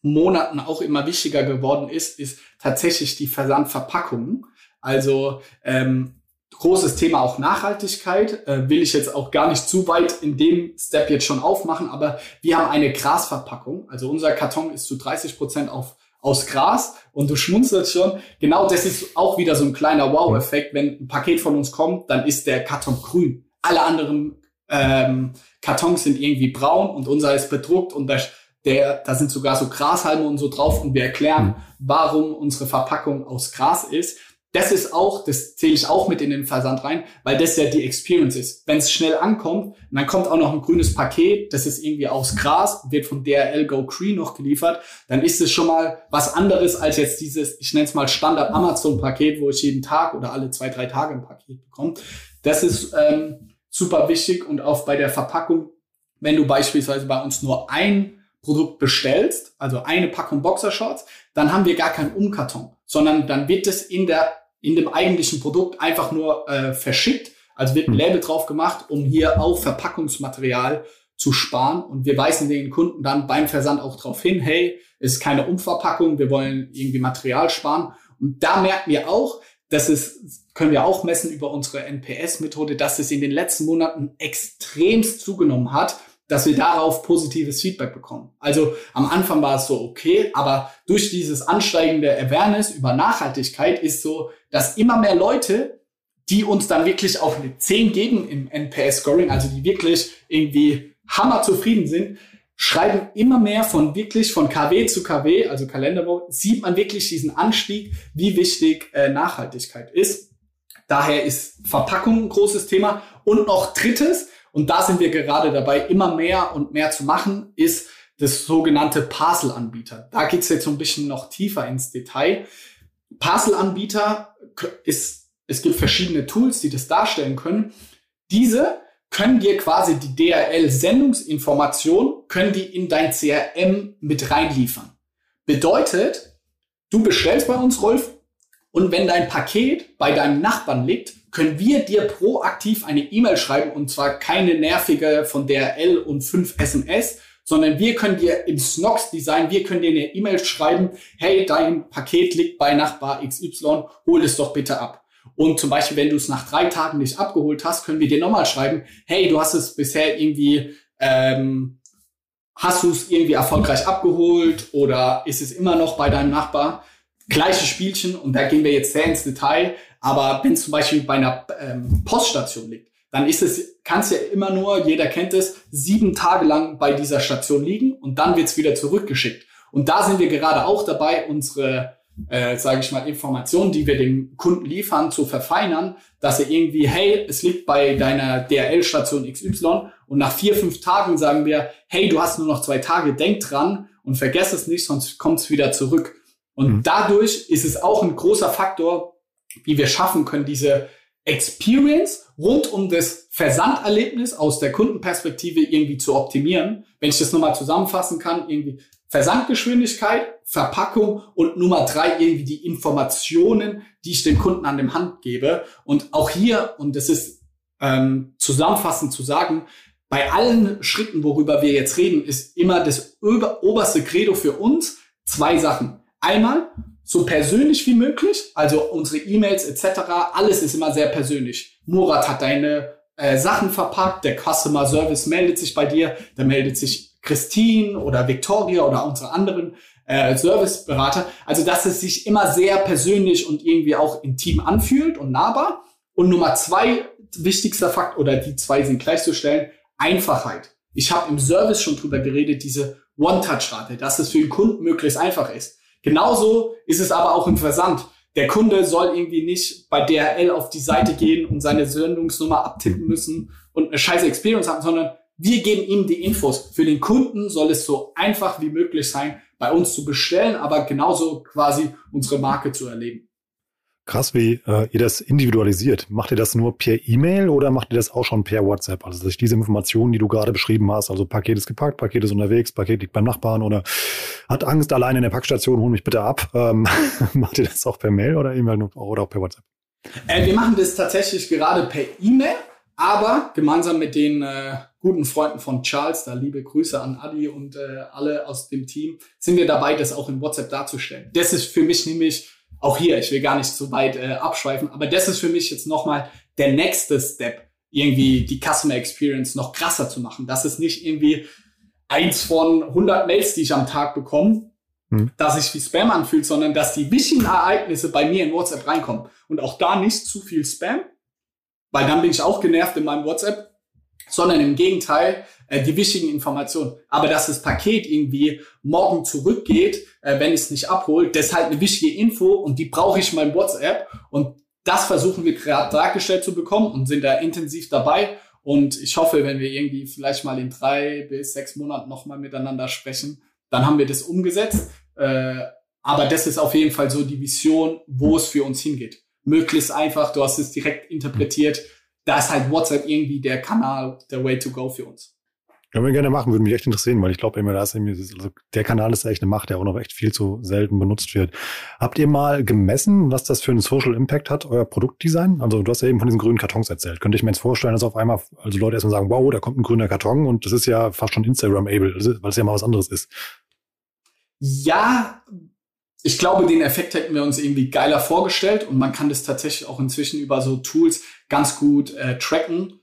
Monaten auch immer wichtiger geworden ist, ist tatsächlich die Versandverpackung. Also ähm, großes Thema auch Nachhaltigkeit. Äh, will ich jetzt auch gar nicht zu weit in dem Step jetzt schon aufmachen, aber wir haben eine Grasverpackung. Also unser Karton ist zu 30 Prozent auf aus Gras und du schmunzelst schon. Genau das ist auch wieder so ein kleiner Wow-Effekt. Wenn ein Paket von uns kommt, dann ist der Karton grün. Alle anderen ähm, Kartons sind irgendwie braun und unser ist bedruckt und da, der, da sind sogar so Grashalme und so drauf und wir erklären, mhm. warum unsere Verpackung aus Gras ist das ist auch, das zähle ich auch mit in den Versand rein, weil das ja die Experience ist. Wenn es schnell ankommt, dann kommt auch noch ein grünes Paket, das ist irgendwie aus Gras, wird von DRL Go Cree noch geliefert, dann ist es schon mal was anderes als jetzt dieses, ich nenne es mal Standard Amazon Paket, wo ich jeden Tag oder alle zwei, drei Tage ein Paket bekomme. Das ist ähm, super wichtig und auch bei der Verpackung, wenn du beispielsweise bei uns nur ein Produkt bestellst, also eine Packung Boxershorts, dann haben wir gar keinen Umkarton, sondern dann wird es in der in dem eigentlichen Produkt einfach nur äh, verschickt. Also wird ein hm. Label drauf gemacht, um hier auch Verpackungsmaterial zu sparen. Und wir weisen den Kunden dann beim Versand auch darauf hin, hey, ist keine Umverpackung, wir wollen irgendwie Material sparen. Und da merken wir auch, dass es, können wir auch messen über unsere NPS-Methode, dass es in den letzten Monaten extremst zugenommen hat dass wir darauf positives Feedback bekommen. Also am Anfang war es so okay, aber durch dieses ansteigende Awareness über Nachhaltigkeit ist so, dass immer mehr Leute, die uns dann wirklich auch eine 10 geben im NPS-Scoring, also die wirklich irgendwie hammer zufrieden sind, schreiben immer mehr von wirklich von KW zu KW, also Kalenderwoche, sieht man wirklich diesen Anstieg, wie wichtig äh, Nachhaltigkeit ist. Daher ist Verpackung ein großes Thema. Und noch drittes, und da sind wir gerade dabei, immer mehr und mehr zu machen, ist das sogenannte Parcel-Anbieter. Da geht's jetzt so ein bisschen noch tiefer ins Detail. Parcel-Anbieter ist, es gibt verschiedene Tools, die das darstellen können. Diese können dir quasi die DRL-Sendungsinformation, können die in dein CRM mit reinliefern. Bedeutet, du bestellst bei uns, Rolf, und wenn dein Paket bei deinem Nachbarn liegt, können wir dir proaktiv eine E-Mail schreiben und zwar keine nervige von DRL und fünf SMS, sondern wir können dir im Snox-Design, wir können dir eine E-Mail schreiben, hey, dein Paket liegt bei Nachbar XY, hol es doch bitte ab. Und zum Beispiel, wenn du es nach drei Tagen nicht abgeholt hast, können wir dir nochmal schreiben, hey, du hast es bisher irgendwie, ähm, hast du es irgendwie erfolgreich abgeholt oder ist es immer noch bei deinem Nachbar? Gleiche Spielchen und da gehen wir jetzt sehr ins Detail, aber wenn es zum Beispiel bei einer ähm, Poststation liegt, dann ist es, kann es ja immer nur, jeder kennt es, sieben Tage lang bei dieser Station liegen und dann wird es wieder zurückgeschickt. Und da sind wir gerade auch dabei, unsere, äh, sage ich mal, Informationen, die wir dem Kunden liefern, zu verfeinern, dass er irgendwie, hey, es liegt bei deiner DRL-Station XY und nach vier, fünf Tagen sagen wir, hey, du hast nur noch zwei Tage, denk dran und vergess es nicht, sonst kommt es wieder zurück. Und mhm. dadurch ist es auch ein großer Faktor, wie wir schaffen können, diese Experience rund um das Versanderlebnis aus der Kundenperspektive irgendwie zu optimieren. Wenn ich das nochmal zusammenfassen kann, irgendwie Versandgeschwindigkeit, Verpackung und Nummer drei irgendwie die Informationen, die ich dem Kunden an dem Hand gebe. Und auch hier, und das ist ähm, zusammenfassend zu sagen, bei allen Schritten, worüber wir jetzt reden, ist immer das oberste Credo für uns zwei Sachen. Einmal so persönlich wie möglich, also unsere E-Mails etc., alles ist immer sehr persönlich. Murat hat deine äh, Sachen verpackt, der Customer Service meldet sich bei dir, da meldet sich Christine oder Victoria oder unsere anderen äh, Serviceberater. Also dass es sich immer sehr persönlich und irgendwie auch intim anfühlt und nahbar. Und Nummer zwei, wichtigster Fakt, oder die zwei sind gleichzustellen, Einfachheit. Ich habe im Service schon drüber geredet, diese One-Touch-Rate, dass es für den Kunden möglichst einfach ist. Genauso ist es aber auch im Versand. Der Kunde soll irgendwie nicht bei DRL auf die Seite gehen und seine Sendungsnummer abtippen müssen und eine scheiße Experience haben, sondern wir geben ihm die Infos. Für den Kunden soll es so einfach wie möglich sein, bei uns zu bestellen, aber genauso quasi unsere Marke zu erleben. Krass, wie äh, ihr das individualisiert. Macht ihr das nur per E-Mail oder macht ihr das auch schon per WhatsApp? Also sich diese Informationen, die du gerade beschrieben hast, also Paket ist gepackt, Paket ist unterwegs, Paket liegt beim Nachbarn oder hat Angst alleine in der Packstation, hol mich bitte ab. Ähm, macht ihr das auch per Mail oder E-Mail oder auch per WhatsApp? Äh, wir machen das tatsächlich gerade per E-Mail, aber gemeinsam mit den äh, guten Freunden von Charles, da liebe Grüße an Adi und äh, alle aus dem Team, sind wir dabei, das auch in WhatsApp darzustellen. Das ist für mich nämlich auch hier, ich will gar nicht so weit äh, abschweifen, aber das ist für mich jetzt nochmal der nächste Step, irgendwie die Customer Experience noch krasser zu machen. Das ist nicht irgendwie eins von 100 Mails, die ich am Tag bekomme, hm. dass sich wie Spam anfühlt, sondern dass die wichtigen Ereignisse bei mir in WhatsApp reinkommen. Und auch da nicht zu viel Spam, weil dann bin ich auch genervt in meinem WhatsApp, sondern im Gegenteil, äh, die wichtigen Informationen. Aber dass das Paket irgendwie morgen zurückgeht, äh, wenn es nicht abholt, das ist halt eine wichtige Info und die brauche ich in meinem WhatsApp. Und das versuchen wir gerade dargestellt zu bekommen und sind da intensiv dabei. Und ich hoffe, wenn wir irgendwie vielleicht mal in drei bis sechs Monaten nochmal miteinander sprechen, dann haben wir das umgesetzt. Äh, aber das ist auf jeden Fall so die Vision, wo es für uns hingeht. Möglichst einfach, du hast es direkt interpretiert, da ist halt WhatsApp irgendwie der Kanal, der Way to go für uns. Können wir gerne machen, würde mich echt interessieren, weil ich glaube immer, da ist irgendwie, also der Kanal ist echt eine Macht, der auch noch echt viel zu selten benutzt wird. Habt ihr mal gemessen, was das für einen Social Impact hat, euer Produktdesign? Also du hast ja eben von diesen grünen Kartons erzählt. Könnte ich mir jetzt vorstellen, dass auf einmal, also Leute erstmal sagen, wow, da kommt ein grüner Karton und das ist ja fast schon Instagram-able, weil es ja mal was anderes ist. Ja, ich glaube, den Effekt hätten wir uns irgendwie geiler vorgestellt und man kann das tatsächlich auch inzwischen über so Tools ganz gut äh, tracken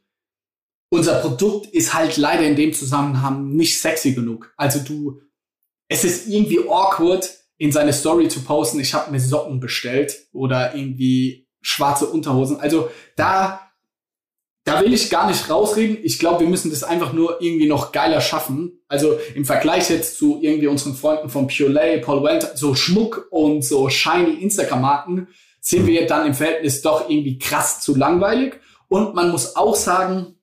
unser Produkt ist halt leider in dem Zusammenhang nicht sexy genug. Also du, es ist irgendwie awkward, in seine Story zu posten, ich habe mir Socken bestellt oder irgendwie schwarze Unterhosen. Also da, da will ich gar nicht rausreden. Ich glaube, wir müssen das einfach nur irgendwie noch geiler schaffen. Also im Vergleich jetzt zu irgendwie unseren Freunden von Pure Paul Went, so Schmuck und so shiny Instagram-Marken, sind wir dann im Verhältnis doch irgendwie krass zu langweilig. Und man muss auch sagen,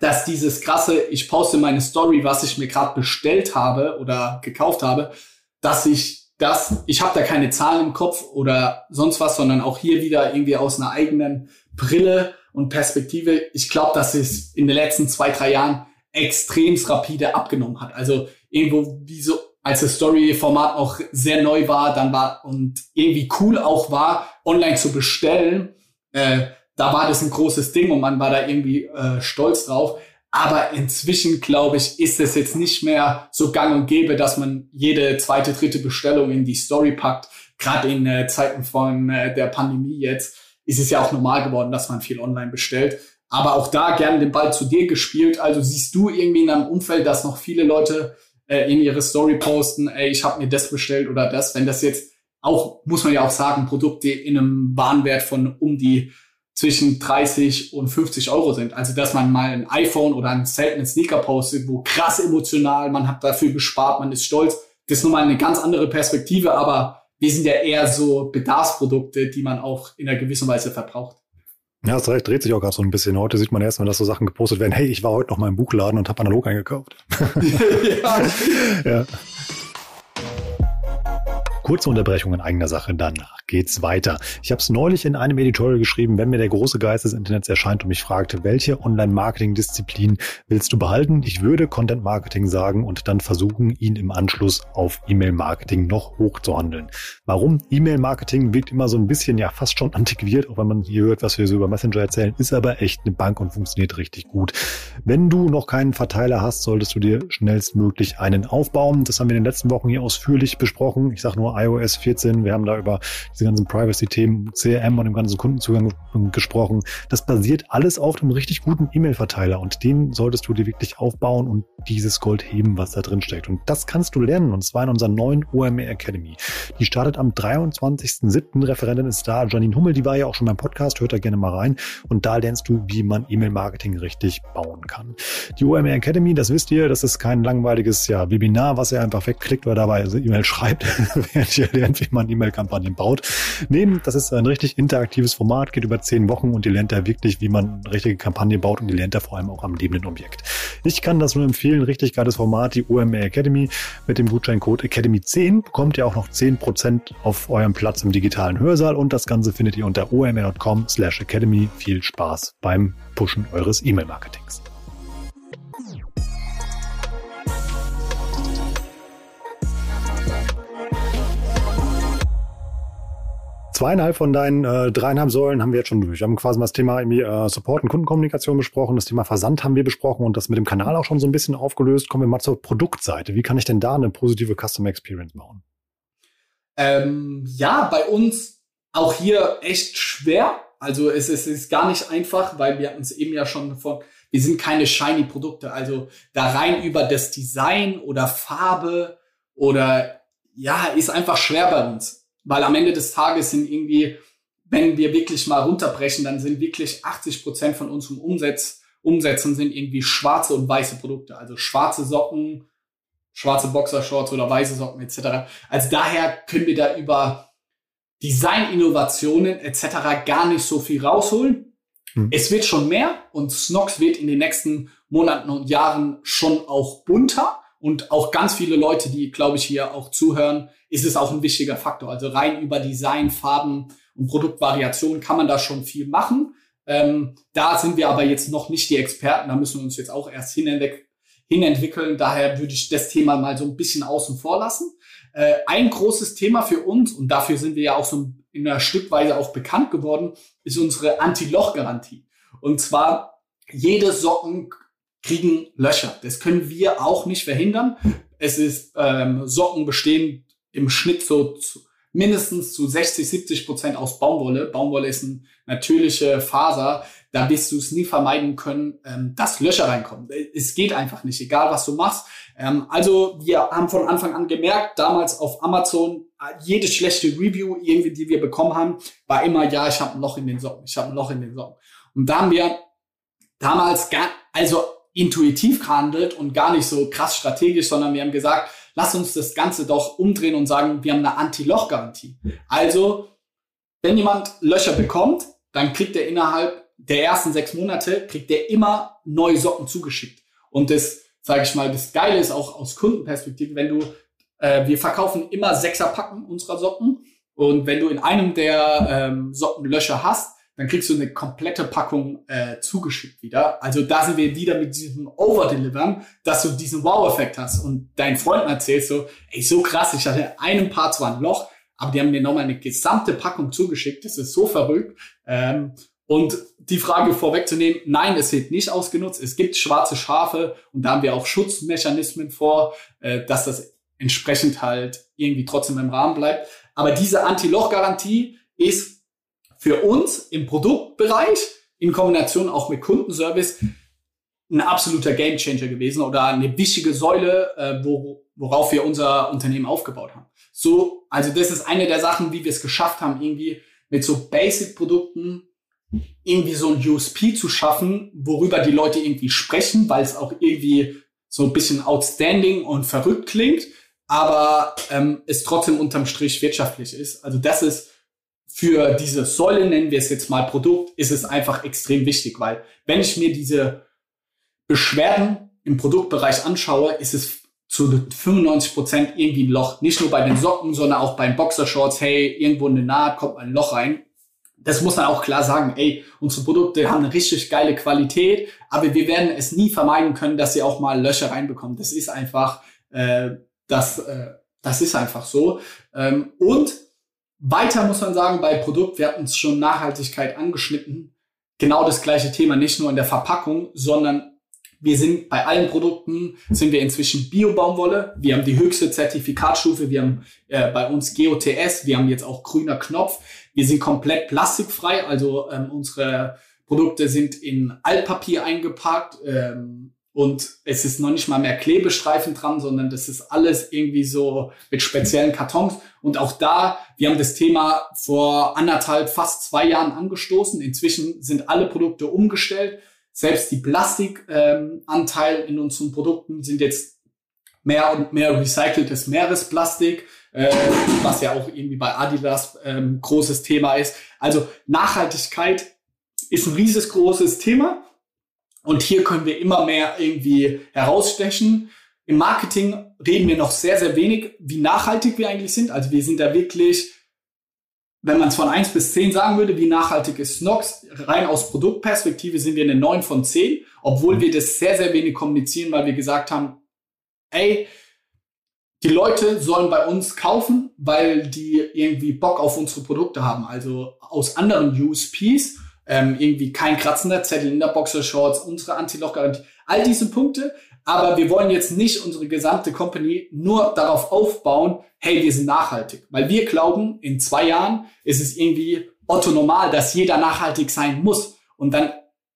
dass dieses krasse, ich poste meine Story, was ich mir gerade bestellt habe oder gekauft habe, dass ich das, ich habe da keine Zahlen im Kopf oder sonst was, sondern auch hier wieder irgendwie aus einer eigenen Brille und Perspektive. Ich glaube, dass es in den letzten zwei, drei Jahren extrem rapide abgenommen hat. Also irgendwo wie so, als das Story-Format auch sehr neu war, dann war und irgendwie cool auch war, online zu bestellen, äh, da war das ein großes Ding und man war da irgendwie äh, stolz drauf. Aber inzwischen, glaube ich, ist es jetzt nicht mehr so gang und gäbe, dass man jede zweite, dritte Bestellung in die Story packt. Gerade in äh, Zeiten von äh, der Pandemie jetzt ist es ja auch normal geworden, dass man viel online bestellt. Aber auch da gerne den Ball zu dir gespielt. Also siehst du irgendwie in einem Umfeld, dass noch viele Leute äh, in ihre Story posten, ey, ich habe mir das bestellt oder das. Wenn das jetzt auch, muss man ja auch sagen, Produkte in einem Warenwert von um die zwischen 30 und 50 Euro sind. Also, dass man mal ein iPhone oder einen seltenen Sneaker postet, wo krass emotional, man hat dafür gespart, man ist stolz. Das ist nun mal eine ganz andere Perspektive, aber wir sind ja eher so Bedarfsprodukte, die man auch in einer gewissen Weise verbraucht. Ja, das dreht sich auch gerade so ein bisschen. Heute sieht man erstmal, dass so Sachen gepostet werden. Hey, ich war heute noch mal im Buchladen und habe analog eingekauft. ja. ja. Kurze Unterbrechung in eigener Sache, danach geht's weiter. Ich habe es neulich in einem Editorial geschrieben, wenn mir der große Geist des Internets erscheint und mich fragt, welche Online-Marketing-Disziplin willst du behalten? Ich würde Content-Marketing sagen und dann versuchen, ihn im Anschluss auf E-Mail-Marketing noch hochzuhandeln. Warum? E-Mail-Marketing wirkt immer so ein bisschen, ja, fast schon antiquiert, auch wenn man hier hört, was wir so über Messenger erzählen, ist aber echt eine Bank und funktioniert richtig gut. Wenn du noch keinen Verteiler hast, solltest du dir schnellstmöglich einen aufbauen. Das haben wir in den letzten Wochen hier ausführlich besprochen. Ich sage nur iOS 14. Wir haben da über diese ganzen Privacy-Themen, CRM und dem ganzen Kundenzugang gesprochen. Das basiert alles auf einem richtig guten E-Mail-Verteiler und den solltest du dir wirklich aufbauen und dieses Gold heben, was da drin steckt. Und das kannst du lernen und zwar in unserer neuen OMR Academy. Die startet am 23.07. Referentin ist da, Janine Hummel, die war ja auch schon beim Podcast, hört da gerne mal rein. Und da lernst du, wie man E-Mail-Marketing richtig bauen kann. Die OMR Academy, das wisst ihr, das ist kein langweiliges ja, Webinar, was ihr einfach wegklickt oder dabei E-Mail schreibt, dir lernt, wie man E-Mail-Kampagnen baut. Nehmen, das ist ein richtig interaktives Format, geht über zehn Wochen und ihr lernt da wirklich, wie man eine richtige Kampagne baut und ihr lernt da vor allem auch am lebenden Objekt. Ich kann das nur empfehlen, richtig geiles Format, die OMR Academy. Mit dem Gutscheincode Academy10 bekommt ihr auch noch 10% auf eurem Platz im digitalen Hörsaal und das Ganze findet ihr unter omr.com slash academy. Viel Spaß beim Pushen eures E-Mail-Marketings. Zweieinhalb von deinen äh, dreieinhalb Säulen haben wir jetzt schon durch. Wir haben quasi mal das Thema irgendwie, äh, Support und Kundenkommunikation besprochen, das Thema Versand haben wir besprochen und das mit dem Kanal auch schon so ein bisschen aufgelöst. Kommen wir mal zur Produktseite. Wie kann ich denn da eine positive Customer Experience bauen? Ähm, ja, bei uns auch hier echt schwer. Also es, es ist gar nicht einfach, weil wir hatten es eben ja schon von, wir sind keine shiny Produkte. Also da rein über das Design oder Farbe oder ja, ist einfach schwer bei uns. Weil am Ende des Tages sind irgendwie, wenn wir wirklich mal runterbrechen, dann sind wirklich 80 Prozent von unserem Umsatz, Umsätzen sind irgendwie schwarze und weiße Produkte. Also schwarze Socken, schwarze Boxershorts oder weiße Socken etc. Also daher können wir da über Design-Innovationen etc. gar nicht so viel rausholen. Hm. Es wird schon mehr und Snox wird in den nächsten Monaten und Jahren schon auch bunter und auch ganz viele Leute, die, glaube ich, hier auch zuhören, ist es auch ein wichtiger Faktor. Also rein über Design, Farben und Produktvariationen kann man da schon viel machen. Ähm, da sind wir aber jetzt noch nicht die Experten, da müssen wir uns jetzt auch erst hinweg, hinentwickeln. Daher würde ich das Thema mal so ein bisschen außen vor lassen. Äh, ein großes Thema für uns, und dafür sind wir ja auch so in einer Stückweise auch bekannt geworden, ist unsere Anti-Loch-Garantie. Und zwar, jede Socken kriegen Löcher. Das können wir auch nicht verhindern. Es ist, ähm, Socken bestehen im Schnitt so zu, mindestens zu 60, 70 Prozent aus Baumwolle. Baumwolle ist eine natürliche Faser. Da wirst du es nie vermeiden können, ähm, dass Löcher reinkommen. Es geht einfach nicht, egal was du machst. Ähm, also wir haben von Anfang an gemerkt, damals auf Amazon, jede schlechte Review irgendwie, die wir bekommen haben, war immer, ja, ich habe ein Loch in den Socken, ich habe ein Loch in den Socken. Und da haben wir damals gar, also intuitiv gehandelt und gar nicht so krass strategisch, sondern wir haben gesagt, lass uns das Ganze doch umdrehen und sagen, wir haben eine Anti-Loch-Garantie. Also, wenn jemand Löcher bekommt, dann kriegt er innerhalb der ersten sechs Monate, kriegt er immer neue Socken zugeschickt. Und das, sage ich mal, das Geile ist auch aus Kundenperspektive, wenn du, äh, wir verkaufen immer Sechserpacken unserer Socken. Und wenn du in einem der ähm, Socken Löcher hast, dann kriegst du eine komplette Packung äh, zugeschickt wieder. Also da sind wir wieder mit diesem Overdelivern, dass du diesen Wow-Effekt hast und deinen Freunden erzählst so, ey, so krass, ich hatte in einem Part zwar ein Loch, aber die haben mir nochmal eine gesamte Packung zugeschickt. Das ist so verrückt. Ähm, und die Frage vorwegzunehmen, nein, es wird nicht ausgenutzt. Es gibt schwarze Schafe und da haben wir auch Schutzmechanismen vor, äh, dass das entsprechend halt irgendwie trotzdem im Rahmen bleibt. Aber diese Anti-Loch-Garantie ist für uns im Produktbereich in Kombination auch mit Kundenservice ein absoluter Gamechanger gewesen oder eine wichtige Säule, äh, wo, worauf wir unser Unternehmen aufgebaut haben. So, also das ist eine der Sachen, wie wir es geschafft haben, irgendwie mit so Basic-Produkten irgendwie so ein USP zu schaffen, worüber die Leute irgendwie sprechen, weil es auch irgendwie so ein bisschen outstanding und verrückt klingt, aber ähm, es trotzdem unterm Strich wirtschaftlich ist. Also das ist für diese Säule, nennen wir es jetzt mal Produkt, ist es einfach extrem wichtig, weil wenn ich mir diese Beschwerden im Produktbereich anschaue, ist es zu 95 Prozent irgendwie ein Loch. Nicht nur bei den Socken, sondern auch beim Boxershorts. Hey, irgendwo in der Naht kommt ein Loch rein. Das muss man auch klar sagen. Ey, unsere Produkte haben eine richtig geile Qualität, aber wir werden es nie vermeiden können, dass sie auch mal Löcher reinbekommen. Das ist einfach, äh, das, äh, das ist einfach so. Ähm, und weiter muss man sagen, bei Produkt, wir hatten es schon Nachhaltigkeit angeschnitten, genau das gleiche Thema, nicht nur in der Verpackung, sondern wir sind bei allen Produkten sind wir inzwischen Bio-Baumwolle. Wir haben die höchste Zertifikatstufe. Wir haben äh, bei uns GOTS. Wir haben jetzt auch grüner Knopf. Wir sind komplett plastikfrei. Also ähm, unsere Produkte sind in Altpapier eingepackt. Ähm, und es ist noch nicht mal mehr Klebestreifen dran, sondern das ist alles irgendwie so mit speziellen Kartons. Und auch da, wir haben das Thema vor anderthalb, fast zwei Jahren angestoßen. Inzwischen sind alle Produkte umgestellt. Selbst die Plastikanteil ähm, in unseren Produkten sind jetzt mehr und mehr recyceltes Meeresplastik. äh, was ja auch irgendwie bei Adidas ähm, großes Thema ist. Also Nachhaltigkeit ist ein riesengroßes Thema und hier können wir immer mehr irgendwie herausstechen. Im Marketing reden wir noch sehr, sehr wenig, wie nachhaltig wir eigentlich sind. Also wir sind da wirklich, wenn man es von eins bis zehn sagen würde, wie nachhaltig ist Snox, rein aus Produktperspektive sind wir eine neun von zehn, obwohl wir das sehr, sehr wenig kommunizieren, weil wir gesagt haben, ey, die Leute sollen bei uns kaufen, weil die irgendwie Bock auf unsere Produkte haben. Also aus anderen USPs, ähm, irgendwie kein kratzender Zettel in der Boxershorts, unsere Anti-Lock-Garantie, all diese Punkte aber wir wollen jetzt nicht unsere gesamte Company nur darauf aufbauen, hey, wir sind nachhaltig. Weil wir glauben, in zwei Jahren ist es irgendwie otto normal, dass jeder nachhaltig sein muss. Und dann,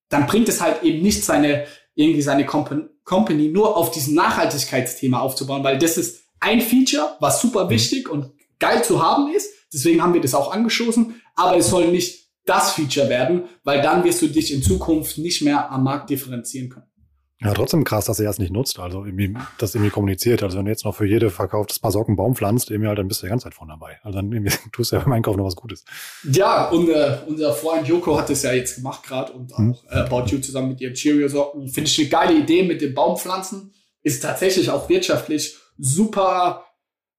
dann bringt es halt eben nicht seine, irgendwie seine Company nur auf diesem Nachhaltigkeitsthema aufzubauen, weil das ist ein Feature, was super wichtig und geil zu haben ist. Deswegen haben wir das auch angeschossen. Aber es soll nicht das Feature werden, weil dann wirst du dich in Zukunft nicht mehr am Markt differenzieren können. Ja, trotzdem krass, dass er das nicht nutzt, also irgendwie das irgendwie kommuniziert. Also wenn du jetzt noch für jede verkauftes Paar Socken Baum pflanzt, irgendwie halt, dann bist du die ganze Zeit von dabei. Also dann irgendwie tust du ja beim Einkauf noch was Gutes. Ja, und äh, unser Freund Joko hat es ja jetzt gemacht gerade und hm. auch äh, About You zusammen mit ihren Cheerio-Socken. Finde ich eine geile Idee mit den Baumpflanzen. Ist tatsächlich auch wirtschaftlich super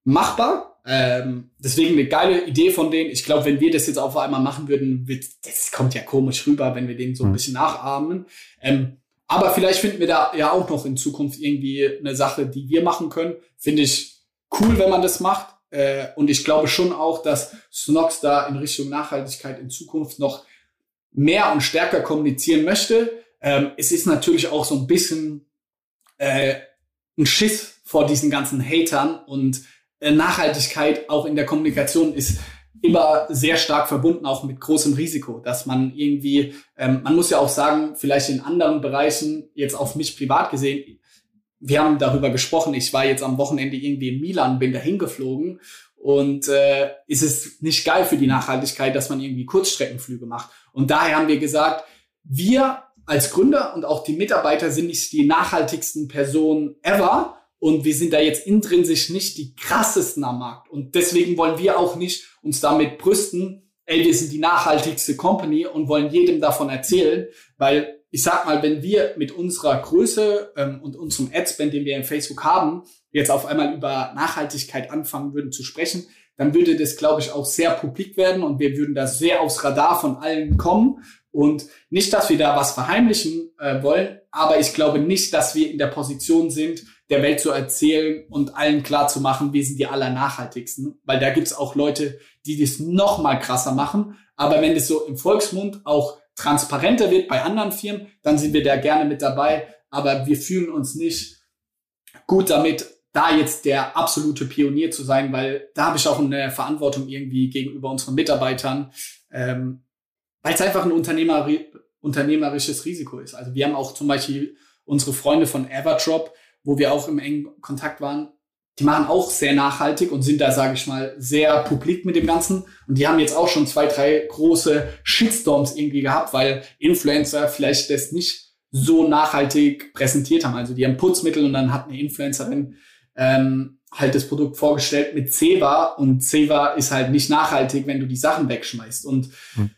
machbar. Ähm, deswegen eine geile Idee von denen. Ich glaube, wenn wir das jetzt auf einmal machen würden, wird, das kommt ja komisch rüber, wenn wir den so ein hm. bisschen nachahmen. Ähm, aber vielleicht finden wir da ja auch noch in Zukunft irgendwie eine Sache, die wir machen können. Finde ich cool, wenn man das macht. Äh, und ich glaube schon auch, dass Snox da in Richtung Nachhaltigkeit in Zukunft noch mehr und stärker kommunizieren möchte. Ähm, es ist natürlich auch so ein bisschen äh, ein Schiss vor diesen ganzen Hatern und Nachhaltigkeit auch in der Kommunikation ist immer sehr stark verbunden auch mit großem Risiko, dass man irgendwie, ähm, man muss ja auch sagen, vielleicht in anderen Bereichen, jetzt auf mich privat gesehen, wir haben darüber gesprochen, ich war jetzt am Wochenende irgendwie in Milan, bin dahin geflogen und äh, ist es nicht geil für die Nachhaltigkeit, dass man irgendwie Kurzstreckenflüge macht. Und daher haben wir gesagt, wir als Gründer und auch die Mitarbeiter sind nicht die nachhaltigsten Personen ever, und wir sind da jetzt intrinsisch nicht die krassesten am Markt. Und deswegen wollen wir auch nicht uns damit brüsten, ey, wir sind die nachhaltigste Company und wollen jedem davon erzählen, weil ich sag mal, wenn wir mit unserer Größe ähm, und unserem Adspend, den wir in Facebook haben, jetzt auf einmal über Nachhaltigkeit anfangen würden zu sprechen, dann würde das, glaube ich, auch sehr publik werden und wir würden da sehr aufs Radar von allen kommen. Und nicht, dass wir da was verheimlichen äh, wollen, aber ich glaube nicht, dass wir in der Position sind, der Welt zu erzählen und allen klar zu machen, wir sind die allernachhaltigsten. Weil da gibt's auch Leute, die das noch mal krasser machen. Aber wenn das so im Volksmund auch transparenter wird bei anderen Firmen, dann sind wir da gerne mit dabei. Aber wir fühlen uns nicht gut damit, da jetzt der absolute Pionier zu sein, weil da habe ich auch eine Verantwortung irgendwie gegenüber unseren Mitarbeitern, ähm, weil es einfach ein Unternehmer, unternehmerisches Risiko ist. Also wir haben auch zum Beispiel unsere Freunde von Everdrop, wo wir auch im engen Kontakt waren, die machen auch sehr nachhaltig und sind da, sage ich mal, sehr publik mit dem Ganzen. Und die haben jetzt auch schon zwei, drei große Shitstorms irgendwie gehabt, weil Influencer vielleicht das nicht so nachhaltig präsentiert haben. Also die haben Putzmittel und dann hat eine Influencerin ähm, halt das Produkt vorgestellt mit Ceva und Ceva ist halt nicht nachhaltig, wenn du die Sachen wegschmeißt. Und hm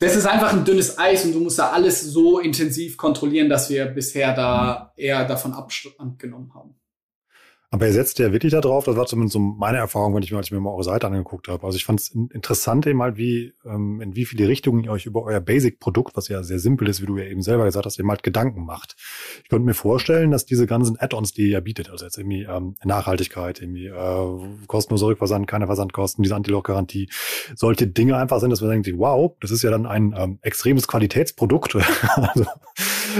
das ist einfach ein dünnes Eis und du musst da alles so intensiv kontrollieren, dass wir bisher da eher davon Abstand genommen haben. Aber ihr setzt ja wirklich da drauf, das war zumindest so meine Erfahrung, wenn ich mir, als ich mir mal eure Seite angeguckt habe. Also ich fand es interessant eben halt, wie, ähm, in wie viele Richtungen ihr euch über euer Basic-Produkt, was ja sehr simpel ist, wie du ja eben selber gesagt hast, eben halt Gedanken macht. Ich könnte mir vorstellen, dass diese ganzen Add-ons, die ihr ja bietet, also jetzt irgendwie ähm, Nachhaltigkeit, irgendwie äh, kostenloser Rückversand, keine Versandkosten, diese Anti-Lock-Garantie, solche Dinge einfach sind, dass wir denken, wow, das ist ja dann ein ähm, extremes Qualitätsprodukt. also,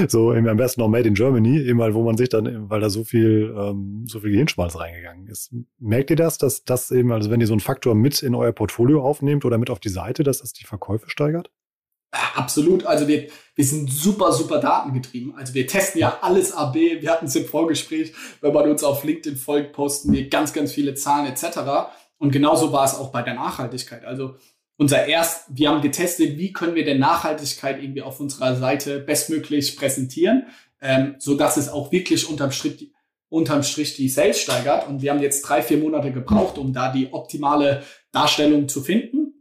so am besten noch Made in Germany, halt, wo man sich dann, weil da so viel, ähm, so viel Gehirnschmalz reingegangen ist. Merkt ihr das, dass das eben, also wenn ihr so einen Faktor mit in euer Portfolio aufnehmt oder mit auf die Seite, dass das die Verkäufe steigert? Absolut. Also wir, wir sind super, super datengetrieben. Also wir testen ja alles AB. Wir hatten es im Vorgespräch, wenn man uns auf LinkedIn folgt, posten wir ganz, ganz viele Zahlen etc. Und genauso war es auch bei der Nachhaltigkeit. Also unser erst, wir haben getestet, wie können wir denn Nachhaltigkeit irgendwie auf unserer Seite bestmöglich präsentieren, ähm, so dass es auch wirklich unterm Strich unterm Strich die Sales steigert. Und wir haben jetzt drei, vier Monate gebraucht, um da die optimale Darstellung zu finden.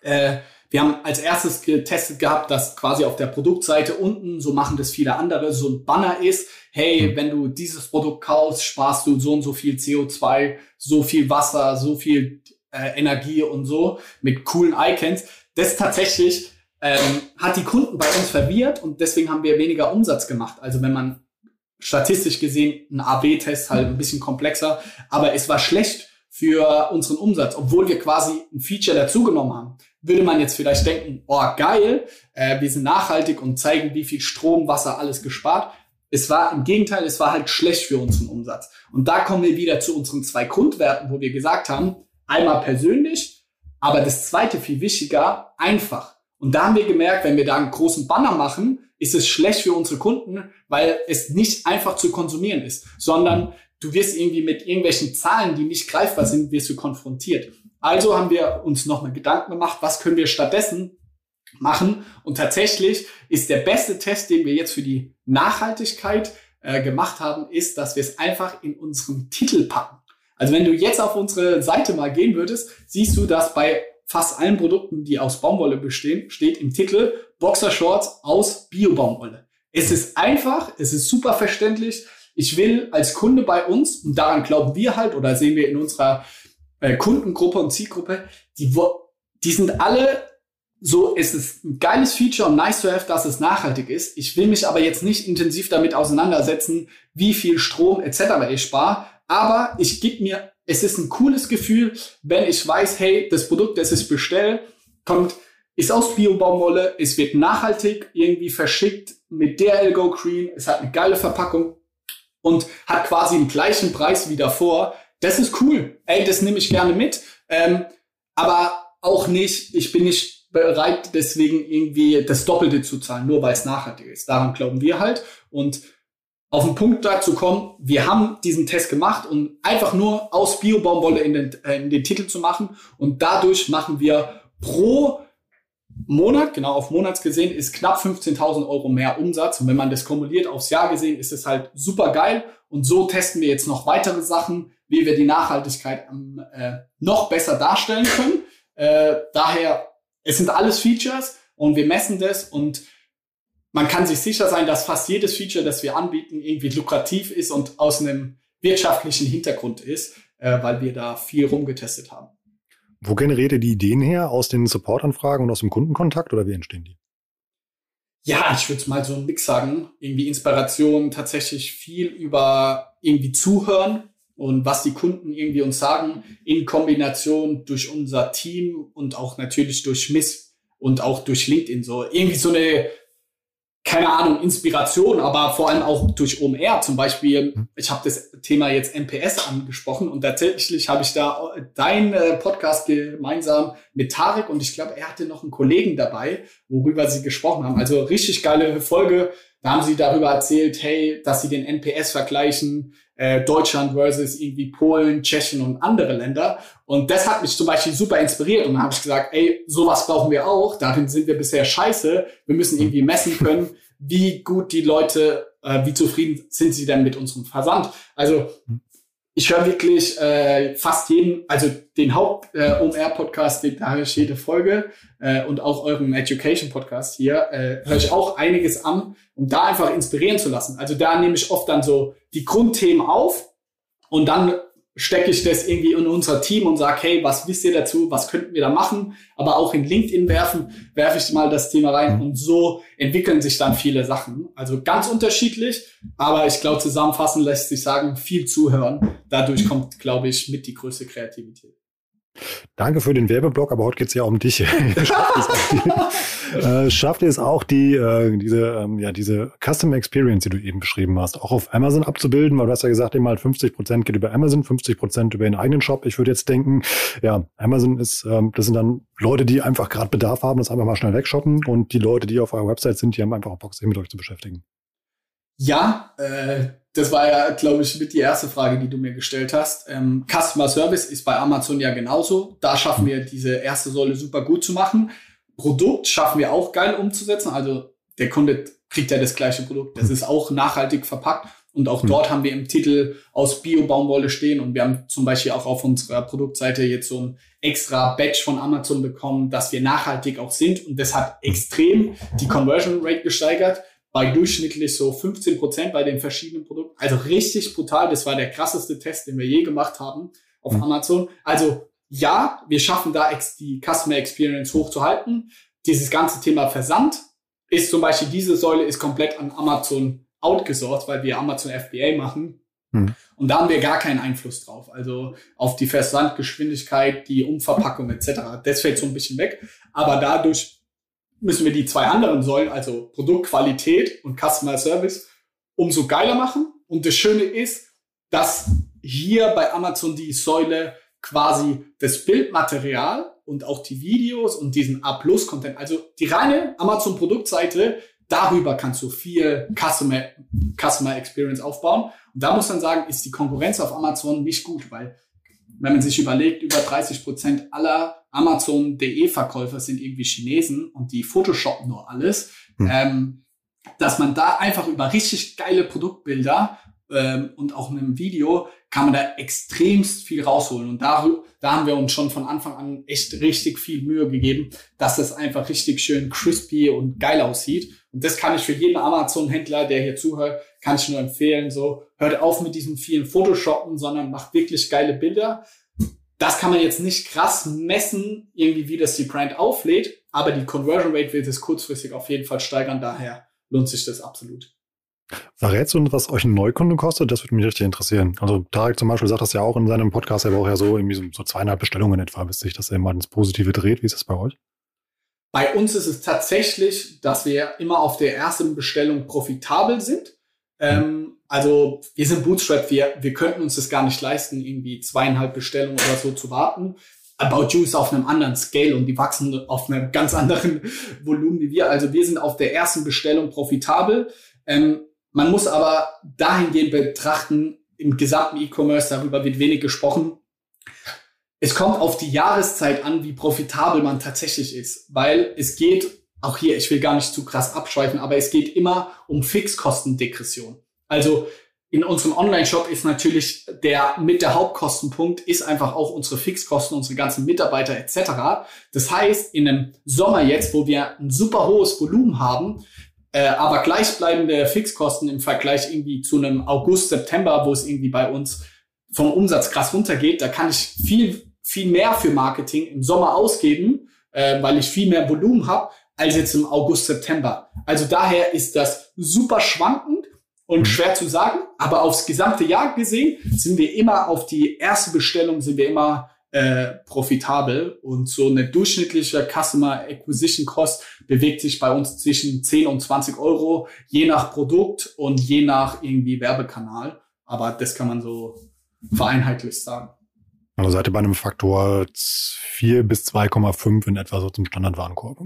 Äh, wir haben als erstes getestet gehabt, dass quasi auf der Produktseite unten, so machen das viele andere, so ein Banner ist. Hey, wenn du dieses Produkt kaufst, sparst du so und so viel CO2, so viel Wasser, so viel äh, Energie und so mit coolen Icons. Das tatsächlich ähm, hat die Kunden bei uns verwirrt und deswegen haben wir weniger Umsatz gemacht. Also wenn man statistisch gesehen ein AB-Test halt ein bisschen komplexer, aber es war schlecht für unseren Umsatz, obwohl wir quasi ein Feature dazugenommen haben würde man jetzt vielleicht denken, oh geil, äh, wir sind nachhaltig und zeigen, wie viel Strom, Wasser, alles gespart. Es war im Gegenteil, es war halt schlecht für unseren Umsatz. Und da kommen wir wieder zu unseren zwei Grundwerten, wo wir gesagt haben, einmal persönlich, aber das zweite viel wichtiger, einfach. Und da haben wir gemerkt, wenn wir da einen großen Banner machen, ist es schlecht für unsere Kunden, weil es nicht einfach zu konsumieren ist, sondern du wirst irgendwie mit irgendwelchen Zahlen, die nicht greifbar sind, wirst du konfrontiert. Also haben wir uns nochmal Gedanken gemacht, was können wir stattdessen machen. Und tatsächlich ist der beste Test, den wir jetzt für die Nachhaltigkeit äh, gemacht haben, ist, dass wir es einfach in unseren Titel packen. Also wenn du jetzt auf unsere Seite mal gehen würdest, siehst du, dass bei fast allen Produkten, die aus Baumwolle bestehen, steht im Titel Boxershorts aus Biobaumwolle. Es ist einfach, es ist super verständlich. Ich will als Kunde bei uns, und daran glauben wir halt, oder sehen wir in unserer äh, Kundengruppe und Zielgruppe, die, die sind alle so, es ist ein geiles Feature und nice to have, dass es nachhaltig ist. Ich will mich aber jetzt nicht intensiv damit auseinandersetzen, wie viel Strom etc. ich spare. Aber ich gebe mir, es ist ein cooles Gefühl, wenn ich weiß, hey, das Produkt, das ich bestelle, kommt, ist aus Bio-Baumwolle, es wird nachhaltig irgendwie verschickt mit DRL Go Green, es hat eine geile Verpackung und hat quasi den gleichen Preis wie davor das ist cool. Ey, das nehme ich gerne mit. Ähm, aber auch nicht, ich bin nicht bereit, deswegen irgendwie das Doppelte zu zahlen, nur weil es nachhaltig ist. Daran glauben wir halt. Und auf den Punkt dazu kommen, wir haben diesen Test gemacht, um einfach nur aus Bio-Baumwolle in den, äh, in den Titel zu machen. Und dadurch machen wir pro Monat, genau auf Monats gesehen, ist knapp 15.000 Euro mehr Umsatz. Und wenn man das kumuliert aufs Jahr gesehen, ist es halt super geil. Und so testen wir jetzt noch weitere Sachen, wie wir die Nachhaltigkeit äh, noch besser darstellen können. Äh, daher, es sind alles Features und wir messen das und man kann sich sicher sein, dass fast jedes Feature, das wir anbieten, irgendwie lukrativ ist und aus einem wirtschaftlichen Hintergrund ist, äh, weil wir da viel rumgetestet haben. Wo generiert ihr die Ideen her? Aus den Supportanfragen und aus dem Kundenkontakt oder wie entstehen die? Ja, ich würde mal so einen Mix sagen. Irgendwie Inspiration, tatsächlich viel über irgendwie zuhören und was die Kunden irgendwie uns sagen, in Kombination durch unser Team und auch natürlich durch Miss und auch durch LinkedIn so. Irgendwie so eine keine Ahnung, Inspiration, aber vor allem auch durch OMR. Zum Beispiel, mhm. ich habe das Thema jetzt NPS angesprochen und tatsächlich habe ich da dein äh, Podcast gemeinsam mit Tarek und ich glaube, er hatte noch einen Kollegen dabei, worüber sie gesprochen haben. Also richtig geile Folge. Da haben sie darüber erzählt, hey, dass sie den NPS vergleichen, äh, Deutschland versus irgendwie Polen, Tschechien und andere Länder. Und das hat mich zum Beispiel super inspiriert. Und dann habe ich gesagt, ey, sowas brauchen wir auch. Darin sind wir bisher scheiße. Wir müssen irgendwie messen können, wie gut die Leute, äh, wie zufrieden sind sie denn mit unserem Versand. Also ich höre wirklich äh, fast jeden, also den Haupt-OMR-Podcast, äh, da höre ich jede Folge äh, und auch euren Education-Podcast hier, äh, höre ich auch einiges an, um da einfach inspirieren zu lassen. Also da nehme ich oft dann so die Grundthemen auf und dann stecke ich das irgendwie in unser Team und sage, hey, was wisst ihr dazu, was könnten wir da machen? Aber auch in LinkedIn werfen, werfe ich mal das Thema rein und so entwickeln sich dann viele Sachen. Also ganz unterschiedlich, aber ich glaube, zusammenfassen lässt sich sagen, viel zuhören. Dadurch kommt, glaube ich, mit die größte Kreativität. Danke für den Werbeblock, aber heute geht's ja um dich. äh, schafft ihr es auch, die, äh, diese, ähm, ja, diese Custom Experience, die du eben beschrieben hast, auch auf Amazon abzubilden? Weil du hast ja gesagt, immer 50 Prozent geht über Amazon, 50 Prozent über den eigenen Shop. Ich würde jetzt denken, ja, Amazon ist, ähm, das sind dann Leute, die einfach gerade Bedarf haben, das einfach mal schnell wegshoppen und die Leute, die auf eurer Website sind, die haben einfach Bock, sich mit euch zu beschäftigen. Ja, äh, das war ja, glaube ich, mit die erste Frage, die du mir gestellt hast. Ähm, Customer Service ist bei Amazon ja genauso. Da schaffen wir diese erste Säule super gut zu machen. Produkt schaffen wir auch geil umzusetzen. Also der Kunde kriegt ja das gleiche Produkt. Das ist auch nachhaltig verpackt. Und auch mhm. dort haben wir im Titel aus Bio-Baumwolle stehen. Und wir haben zum Beispiel auch auf unserer Produktseite jetzt so ein extra Badge von Amazon bekommen, dass wir nachhaltig auch sind. Und das hat extrem die Conversion Rate gesteigert. Bei durchschnittlich so 15 Prozent bei den verschiedenen Produkten. Also richtig brutal. Das war der krasseste Test, den wir je gemacht haben auf mhm. Amazon. Also ja, wir schaffen da die Customer Experience hochzuhalten. Dieses ganze Thema Versand ist zum Beispiel diese Säule ist komplett an Amazon outgesourced, weil wir Amazon FBA machen. Hm. Und da haben wir gar keinen Einfluss drauf. Also auf die Versandgeschwindigkeit, die Umverpackung etc. Das fällt so ein bisschen weg. Aber dadurch müssen wir die zwei anderen Säulen, also Produktqualität und Customer Service, umso geiler machen. Und das Schöne ist, dass hier bei Amazon die Säule quasi das Bildmaterial und auch die Videos und diesen A-Plus-Content, also die reine Amazon-Produktseite, darüber kannst du viel Customer, Customer Experience aufbauen. Und da muss man sagen, ist die Konkurrenz auf Amazon nicht gut, weil wenn man sich überlegt, über 30 Prozent aller Amazon.de Verkäufer sind irgendwie Chinesen und die photoshoppen nur alles, hm. ähm, dass man da einfach über richtig geile Produktbilder ähm, und auch in einem Video kann man da extremst viel rausholen. Und da, da haben wir uns schon von Anfang an echt richtig viel Mühe gegeben, dass das einfach richtig schön crispy und geil aussieht. Und das kann ich für jeden Amazon-Händler, der hier zuhört, kann ich nur empfehlen. So, hört auf mit diesem vielen Photoshoppen, sondern macht wirklich geile Bilder. Das kann man jetzt nicht krass messen, irgendwie wie das die Brand auflädt, aber die Conversion Rate wird es kurzfristig auf jeden Fall steigern. Daher lohnt sich das absolut. Verrätst du, was euch ein Neukunde kostet? Das würde mich richtig interessieren. Also Tarek zum Beispiel sagt das ja auch in seinem Podcast, er braucht ja so irgendwie so, so zweieinhalb Bestellungen etwa, bis sich das immer ins Positive dreht. Wie ist das bei euch? Bei uns ist es tatsächlich, dass wir immer auf der ersten Bestellung profitabel sind. Ähm, also wir sind Bootstrap, wir, wir könnten uns das gar nicht leisten, irgendwie zweieinhalb Bestellungen oder so zu warten. About You ist auf einem anderen Scale und die wachsen auf einem ganz anderen Volumen wie wir. Also wir sind auf der ersten Bestellung profitabel. Ähm, man muss aber dahingehend betrachten, im gesamten E-Commerce, darüber wird wenig gesprochen. Es kommt auf die Jahreszeit an, wie profitabel man tatsächlich ist, weil es geht, auch hier, ich will gar nicht zu krass abschweifen, aber es geht immer um Fixkostendegression. Also in unserem Online-Shop ist natürlich der mit der Hauptkostenpunkt ist einfach auch unsere Fixkosten, unsere ganzen Mitarbeiter etc. Das heißt, in einem Sommer jetzt, wo wir ein super hohes Volumen haben, äh, aber gleichbleibende Fixkosten im Vergleich irgendwie zu einem August, September, wo es irgendwie bei uns vom Umsatz krass runtergeht, da kann ich viel, viel mehr für Marketing im Sommer ausgeben, äh, weil ich viel mehr Volumen habe, als jetzt im August, September. Also daher ist das super schwankend und mhm. schwer zu sagen, aber aufs gesamte Jahr gesehen sind wir immer auf die erste Bestellung, sind wir immer äh, profitabel und so eine durchschnittliche Customer Acquisition Cost bewegt sich bei uns zwischen 10 und 20 Euro, je nach Produkt und je nach irgendwie Werbekanal. Aber das kann man so vereinheitlicht sagen. Also seid ihr bei einem Faktor 4 bis 2,5 in etwa so zum Standardwarenkorb?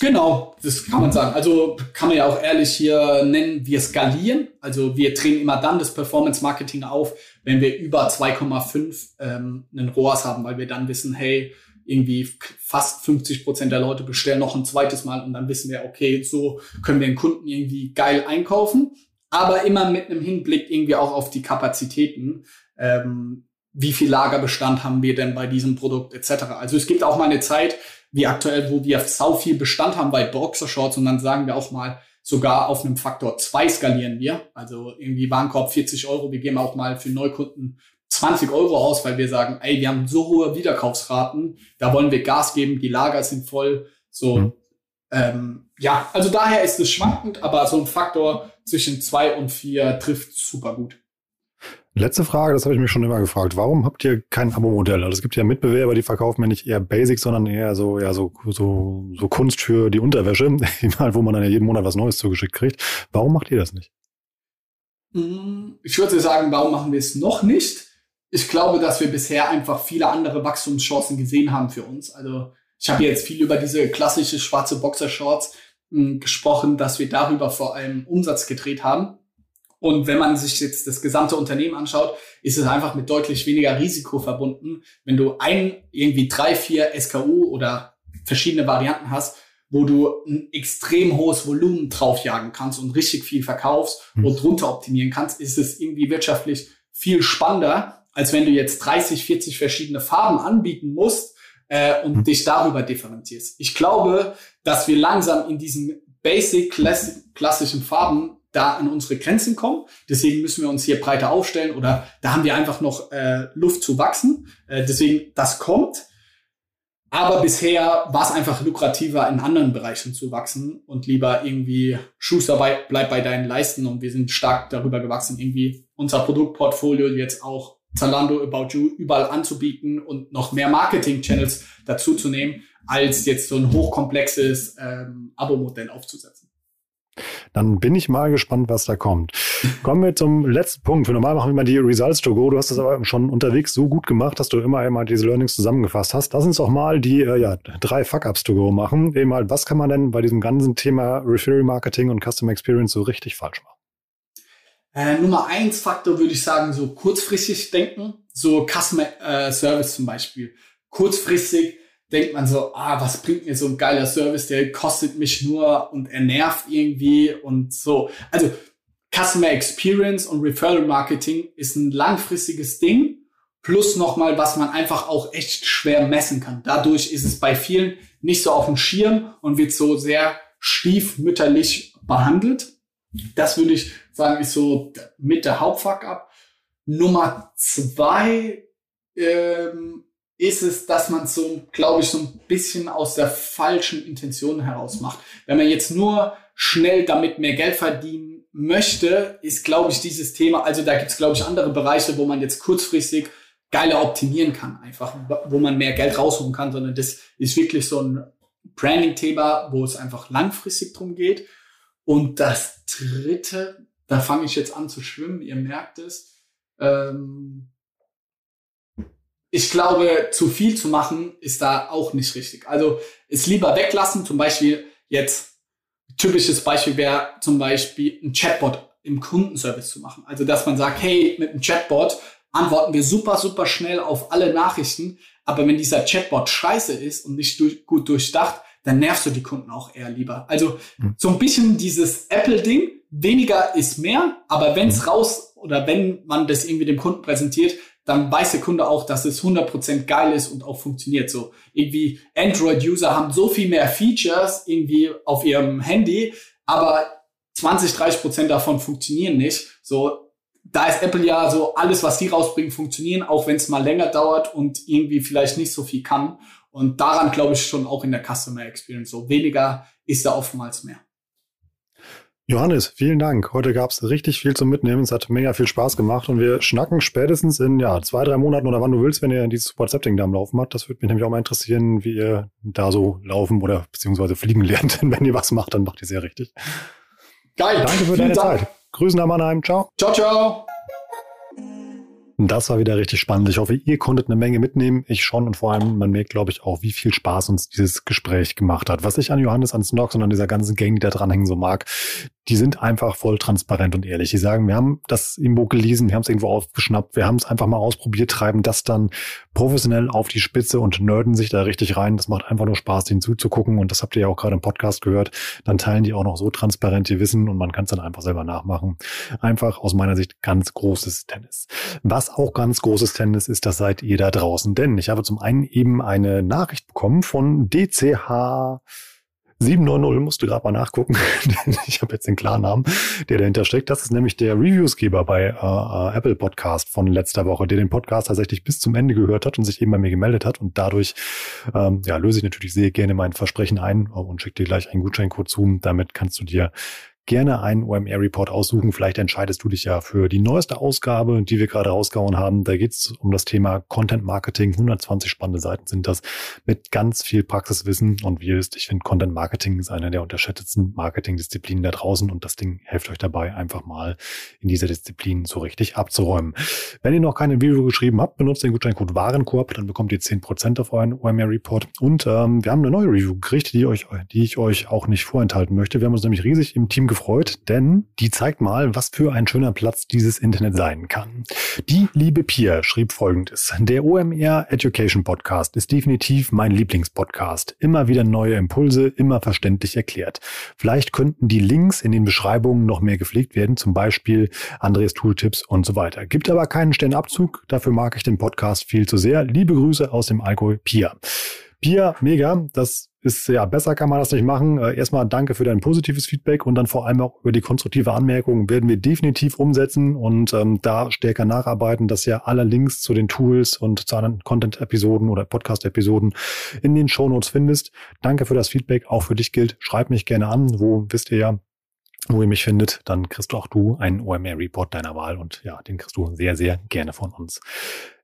Genau, das kann man sagen. Also kann man ja auch ehrlich hier nennen, wir skalieren. Also wir drehen immer dann das Performance Marketing auf, wenn wir über 2,5 ähm, einen ROAS haben, weil wir dann wissen, hey, irgendwie fast 50 Prozent der Leute bestellen noch ein zweites Mal und dann wissen wir, okay, so können wir den Kunden irgendwie geil einkaufen. Aber immer mit einem Hinblick irgendwie auch auf die Kapazitäten. Ähm, wie viel Lagerbestand haben wir denn bei diesem Produkt etc. Also es gibt auch mal eine Zeit, wie aktuell, wo wir sau viel Bestand haben bei Boxershorts und dann sagen wir auch mal, sogar auf einem Faktor zwei skalieren wir. Also irgendwie Warenkorb 40 Euro, wir geben auch mal für Neukunden 20 Euro aus, weil wir sagen, ey, wir haben so hohe Wiederkaufsraten, da wollen wir Gas geben, die Lager sind voll. So, mhm. ähm, ja, also daher ist es schwankend, aber so ein Faktor zwischen zwei und vier trifft super gut. Letzte Frage, das habe ich mich schon immer gefragt. Warum habt ihr kein Abo-Modell? Also es gibt ja Mitbewerber, die verkaufen ja nicht eher Basics, sondern eher so, ja, so, so, so Kunst für die Unterwäsche, wo man dann ja jeden Monat was Neues zugeschickt kriegt. Warum macht ihr das nicht? Mm, ich würde sagen, warum machen wir es noch nicht? Ich glaube, dass wir bisher einfach viele andere Wachstumschancen gesehen haben für uns. Also ich habe jetzt viel über diese klassische schwarze Boxershorts mm, gesprochen, dass wir darüber vor allem Umsatz gedreht haben. Und wenn man sich jetzt das gesamte Unternehmen anschaut, ist es einfach mit deutlich weniger Risiko verbunden. Wenn du ein, irgendwie drei, vier SKU oder verschiedene Varianten hast, wo du ein extrem hohes Volumen draufjagen kannst und richtig viel verkaufst mhm. und runter optimieren kannst, ist es irgendwie wirtschaftlich viel spannender, als wenn du jetzt 30, 40 verschiedene Farben anbieten musst äh, und mhm. dich darüber differenzierst. Ich glaube, dass wir langsam in diesen basic klassischen Farben da an unsere Grenzen kommen. Deswegen müssen wir uns hier breiter aufstellen oder da haben wir einfach noch äh, Luft zu wachsen. Äh, deswegen, das kommt. Aber bisher war es einfach lukrativer, in anderen Bereichen zu wachsen und lieber irgendwie Schuster bei, bleib bei deinen Leisten und wir sind stark darüber gewachsen, irgendwie unser Produktportfolio jetzt auch Zalando, About You überall anzubieten und noch mehr Marketing-Channels dazu zu nehmen, als jetzt so ein hochkomplexes ähm, Abo-Modell aufzusetzen. Dann bin ich mal gespannt, was da kommt. Kommen wir zum letzten Punkt. Für normal machen wir mal die Results to go. Du hast das aber schon unterwegs so gut gemacht, dass du immer einmal diese Learnings zusammengefasst hast. Lass uns doch mal die äh, ja, drei Fuck-Ups to go machen. Eben halt, was kann man denn bei diesem ganzen Thema Referral Marketing und Customer Experience so richtig falsch machen? Äh, Nummer eins Faktor würde ich sagen, so kurzfristig denken. So Customer äh, Service zum Beispiel. Kurzfristig denkt man so, ah, was bringt mir so ein geiler Service, der kostet mich nur und er nervt irgendwie und so. Also Customer Experience und Referral Marketing ist ein langfristiges Ding, plus nochmal, was man einfach auch echt schwer messen kann. Dadurch ist es bei vielen nicht so auf dem Schirm und wird so sehr stiefmütterlich behandelt. Das würde ich sagen, ist so mit der Hauptfuck ab. Nummer zwei ähm, ist es, dass man so, glaube ich, so ein bisschen aus der falschen Intention heraus macht. Wenn man jetzt nur schnell damit mehr Geld verdienen möchte, ist, glaube ich, dieses Thema, also da gibt es, glaube ich, andere Bereiche, wo man jetzt kurzfristig geiler optimieren kann, einfach, wo man mehr Geld rausholen kann, sondern das ist wirklich so ein Branding-Thema, wo es einfach langfristig drum geht. Und das dritte, da fange ich jetzt an zu schwimmen, ihr merkt es, ähm, ich glaube, zu viel zu machen ist da auch nicht richtig. Also es lieber weglassen, zum Beispiel jetzt, typisches Beispiel wäre zum Beispiel ein Chatbot im Kundenservice zu machen. Also dass man sagt, hey, mit einem Chatbot antworten wir super, super schnell auf alle Nachrichten, aber wenn dieser Chatbot scheiße ist und nicht durch, gut durchdacht, dann nervst du die Kunden auch eher lieber. Also hm. so ein bisschen dieses Apple-Ding, weniger ist mehr, aber wenn es hm. raus oder wenn man das irgendwie dem Kunden präsentiert, dann weiß der Kunde auch, dass es 100% geil ist und auch funktioniert. So irgendwie Android-User haben so viel mehr Features irgendwie auf ihrem Handy, aber 20, 30% davon funktionieren nicht. So, da ist Apple ja so, alles, was die rausbringen, funktionieren, auch wenn es mal länger dauert und irgendwie vielleicht nicht so viel kann. Und daran glaube ich schon auch in der Customer Experience. So weniger ist da oftmals mehr. Johannes, vielen Dank. Heute gab es richtig viel zum Mitnehmen. Es hat mega viel Spaß gemacht und wir schnacken spätestens in ja, zwei, drei Monaten oder wann du willst, wenn ihr dieses WhatsApp-Ding da am Laufen habt. Das würde mich nämlich auch mal interessieren, wie ihr da so laufen oder beziehungsweise fliegen lernt. Denn wenn ihr was macht, dann macht ihr sehr richtig. Geil. Danke für deine Dank. Zeit. Grüßen nach Mannheim. Ciao. Ciao, ciao. Das war wieder richtig spannend. Ich hoffe, ihr konntet eine Menge mitnehmen. Ich schon und vor allem, man merkt, glaube ich, auch, wie viel Spaß uns dieses Gespräch gemacht hat. Was ich an Johannes, an Snox und an dieser ganzen Gang, die da dranhängen, so mag, die sind einfach voll transparent und ehrlich. Die sagen, wir haben das irgendwo gelesen, wir haben es irgendwo aufgeschnappt, wir haben es einfach mal ausprobiert, treiben das dann professionell auf die Spitze und nerden sich da richtig rein. Das macht einfach nur Spaß, denen zuzugucken und das habt ihr ja auch gerade im Podcast gehört. Dann teilen die auch noch so transparent ihr Wissen und man kann es dann einfach selber nachmachen. Einfach aus meiner Sicht ganz großes Tennis. Was auch ganz großes Tennis ist, das seid ihr da draußen. Denn ich habe zum einen eben eine Nachricht bekommen von DCH 790 musste gerade mal nachgucken. ich habe jetzt den Klarnamen, der dahinter steckt. Das ist nämlich der Reviewsgeber bei äh, äh, Apple Podcast von letzter Woche, der den Podcast tatsächlich bis zum Ende gehört hat und sich eben bei mir gemeldet hat. Und dadurch ähm, ja, löse ich natürlich sehr gerne mein Versprechen ein und schicke dir gleich einen Gutscheincode zu. Damit kannst du dir gerne einen OMR-Report aussuchen. Vielleicht entscheidest du dich ja für die neueste Ausgabe, die wir gerade rausgehauen haben. Da geht es um das Thema Content Marketing. 120 spannende Seiten sind das mit ganz viel Praxiswissen. Und wie ihr wisst, ich finde Content Marketing ist einer der unterschätztesten Marketingdisziplinen da draußen. Und das Ding hilft euch dabei, einfach mal in dieser Disziplin so richtig abzuräumen. Wenn ihr noch keine Review geschrieben habt, benutzt den Gutscheincode Warenkorb, dann bekommt ihr 10% auf euren OMR-Report. Und ähm, wir haben eine neue Review gekriegt, die, euch, die ich euch auch nicht vorenthalten möchte. Wir haben uns nämlich riesig im Team gefreut, gefreut, denn die zeigt mal, was für ein schöner Platz dieses Internet sein kann. Die liebe Pia schrieb folgendes. Der OMR Education Podcast ist definitiv mein Lieblingspodcast. Immer wieder neue Impulse, immer verständlich erklärt. Vielleicht könnten die Links in den Beschreibungen noch mehr gepflegt werden, zum Beispiel Andres Tooltips und so weiter. Gibt aber keinen Sternabzug. Dafür mag ich den Podcast viel zu sehr. Liebe Grüße aus dem Alkohol Pia. Pia, mega. Das ist ja besser kann man das nicht machen. Äh, erstmal danke für dein positives Feedback und dann vor allem auch über die konstruktive Anmerkung werden wir definitiv umsetzen und ähm, da stärker nacharbeiten, dass ja alle Links zu den Tools und zu anderen Content-Episoden oder Podcast-Episoden in den Shownotes findest. Danke für das Feedback. Auch für dich gilt, schreib mich gerne an. Wo wisst ihr ja, wo ihr mich findet, dann kriegst du auch du einen OMR-Report deiner Wahl und ja, den kriegst du sehr, sehr gerne von uns.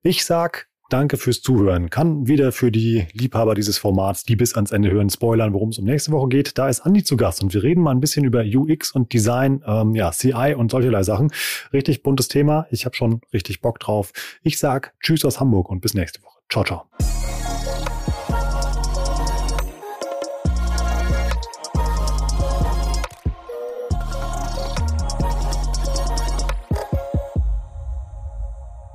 Ich sag Danke fürs Zuhören. Kann wieder für die Liebhaber dieses Formats, die bis ans Ende hören, spoilern, worum es um nächste Woche geht. Da ist Andi zu Gast und wir reden mal ein bisschen über UX und Design, ähm, ja, CI und solcherlei Sachen. Richtig buntes Thema. Ich habe schon richtig Bock drauf. Ich sag Tschüss aus Hamburg und bis nächste Woche. Ciao, ciao.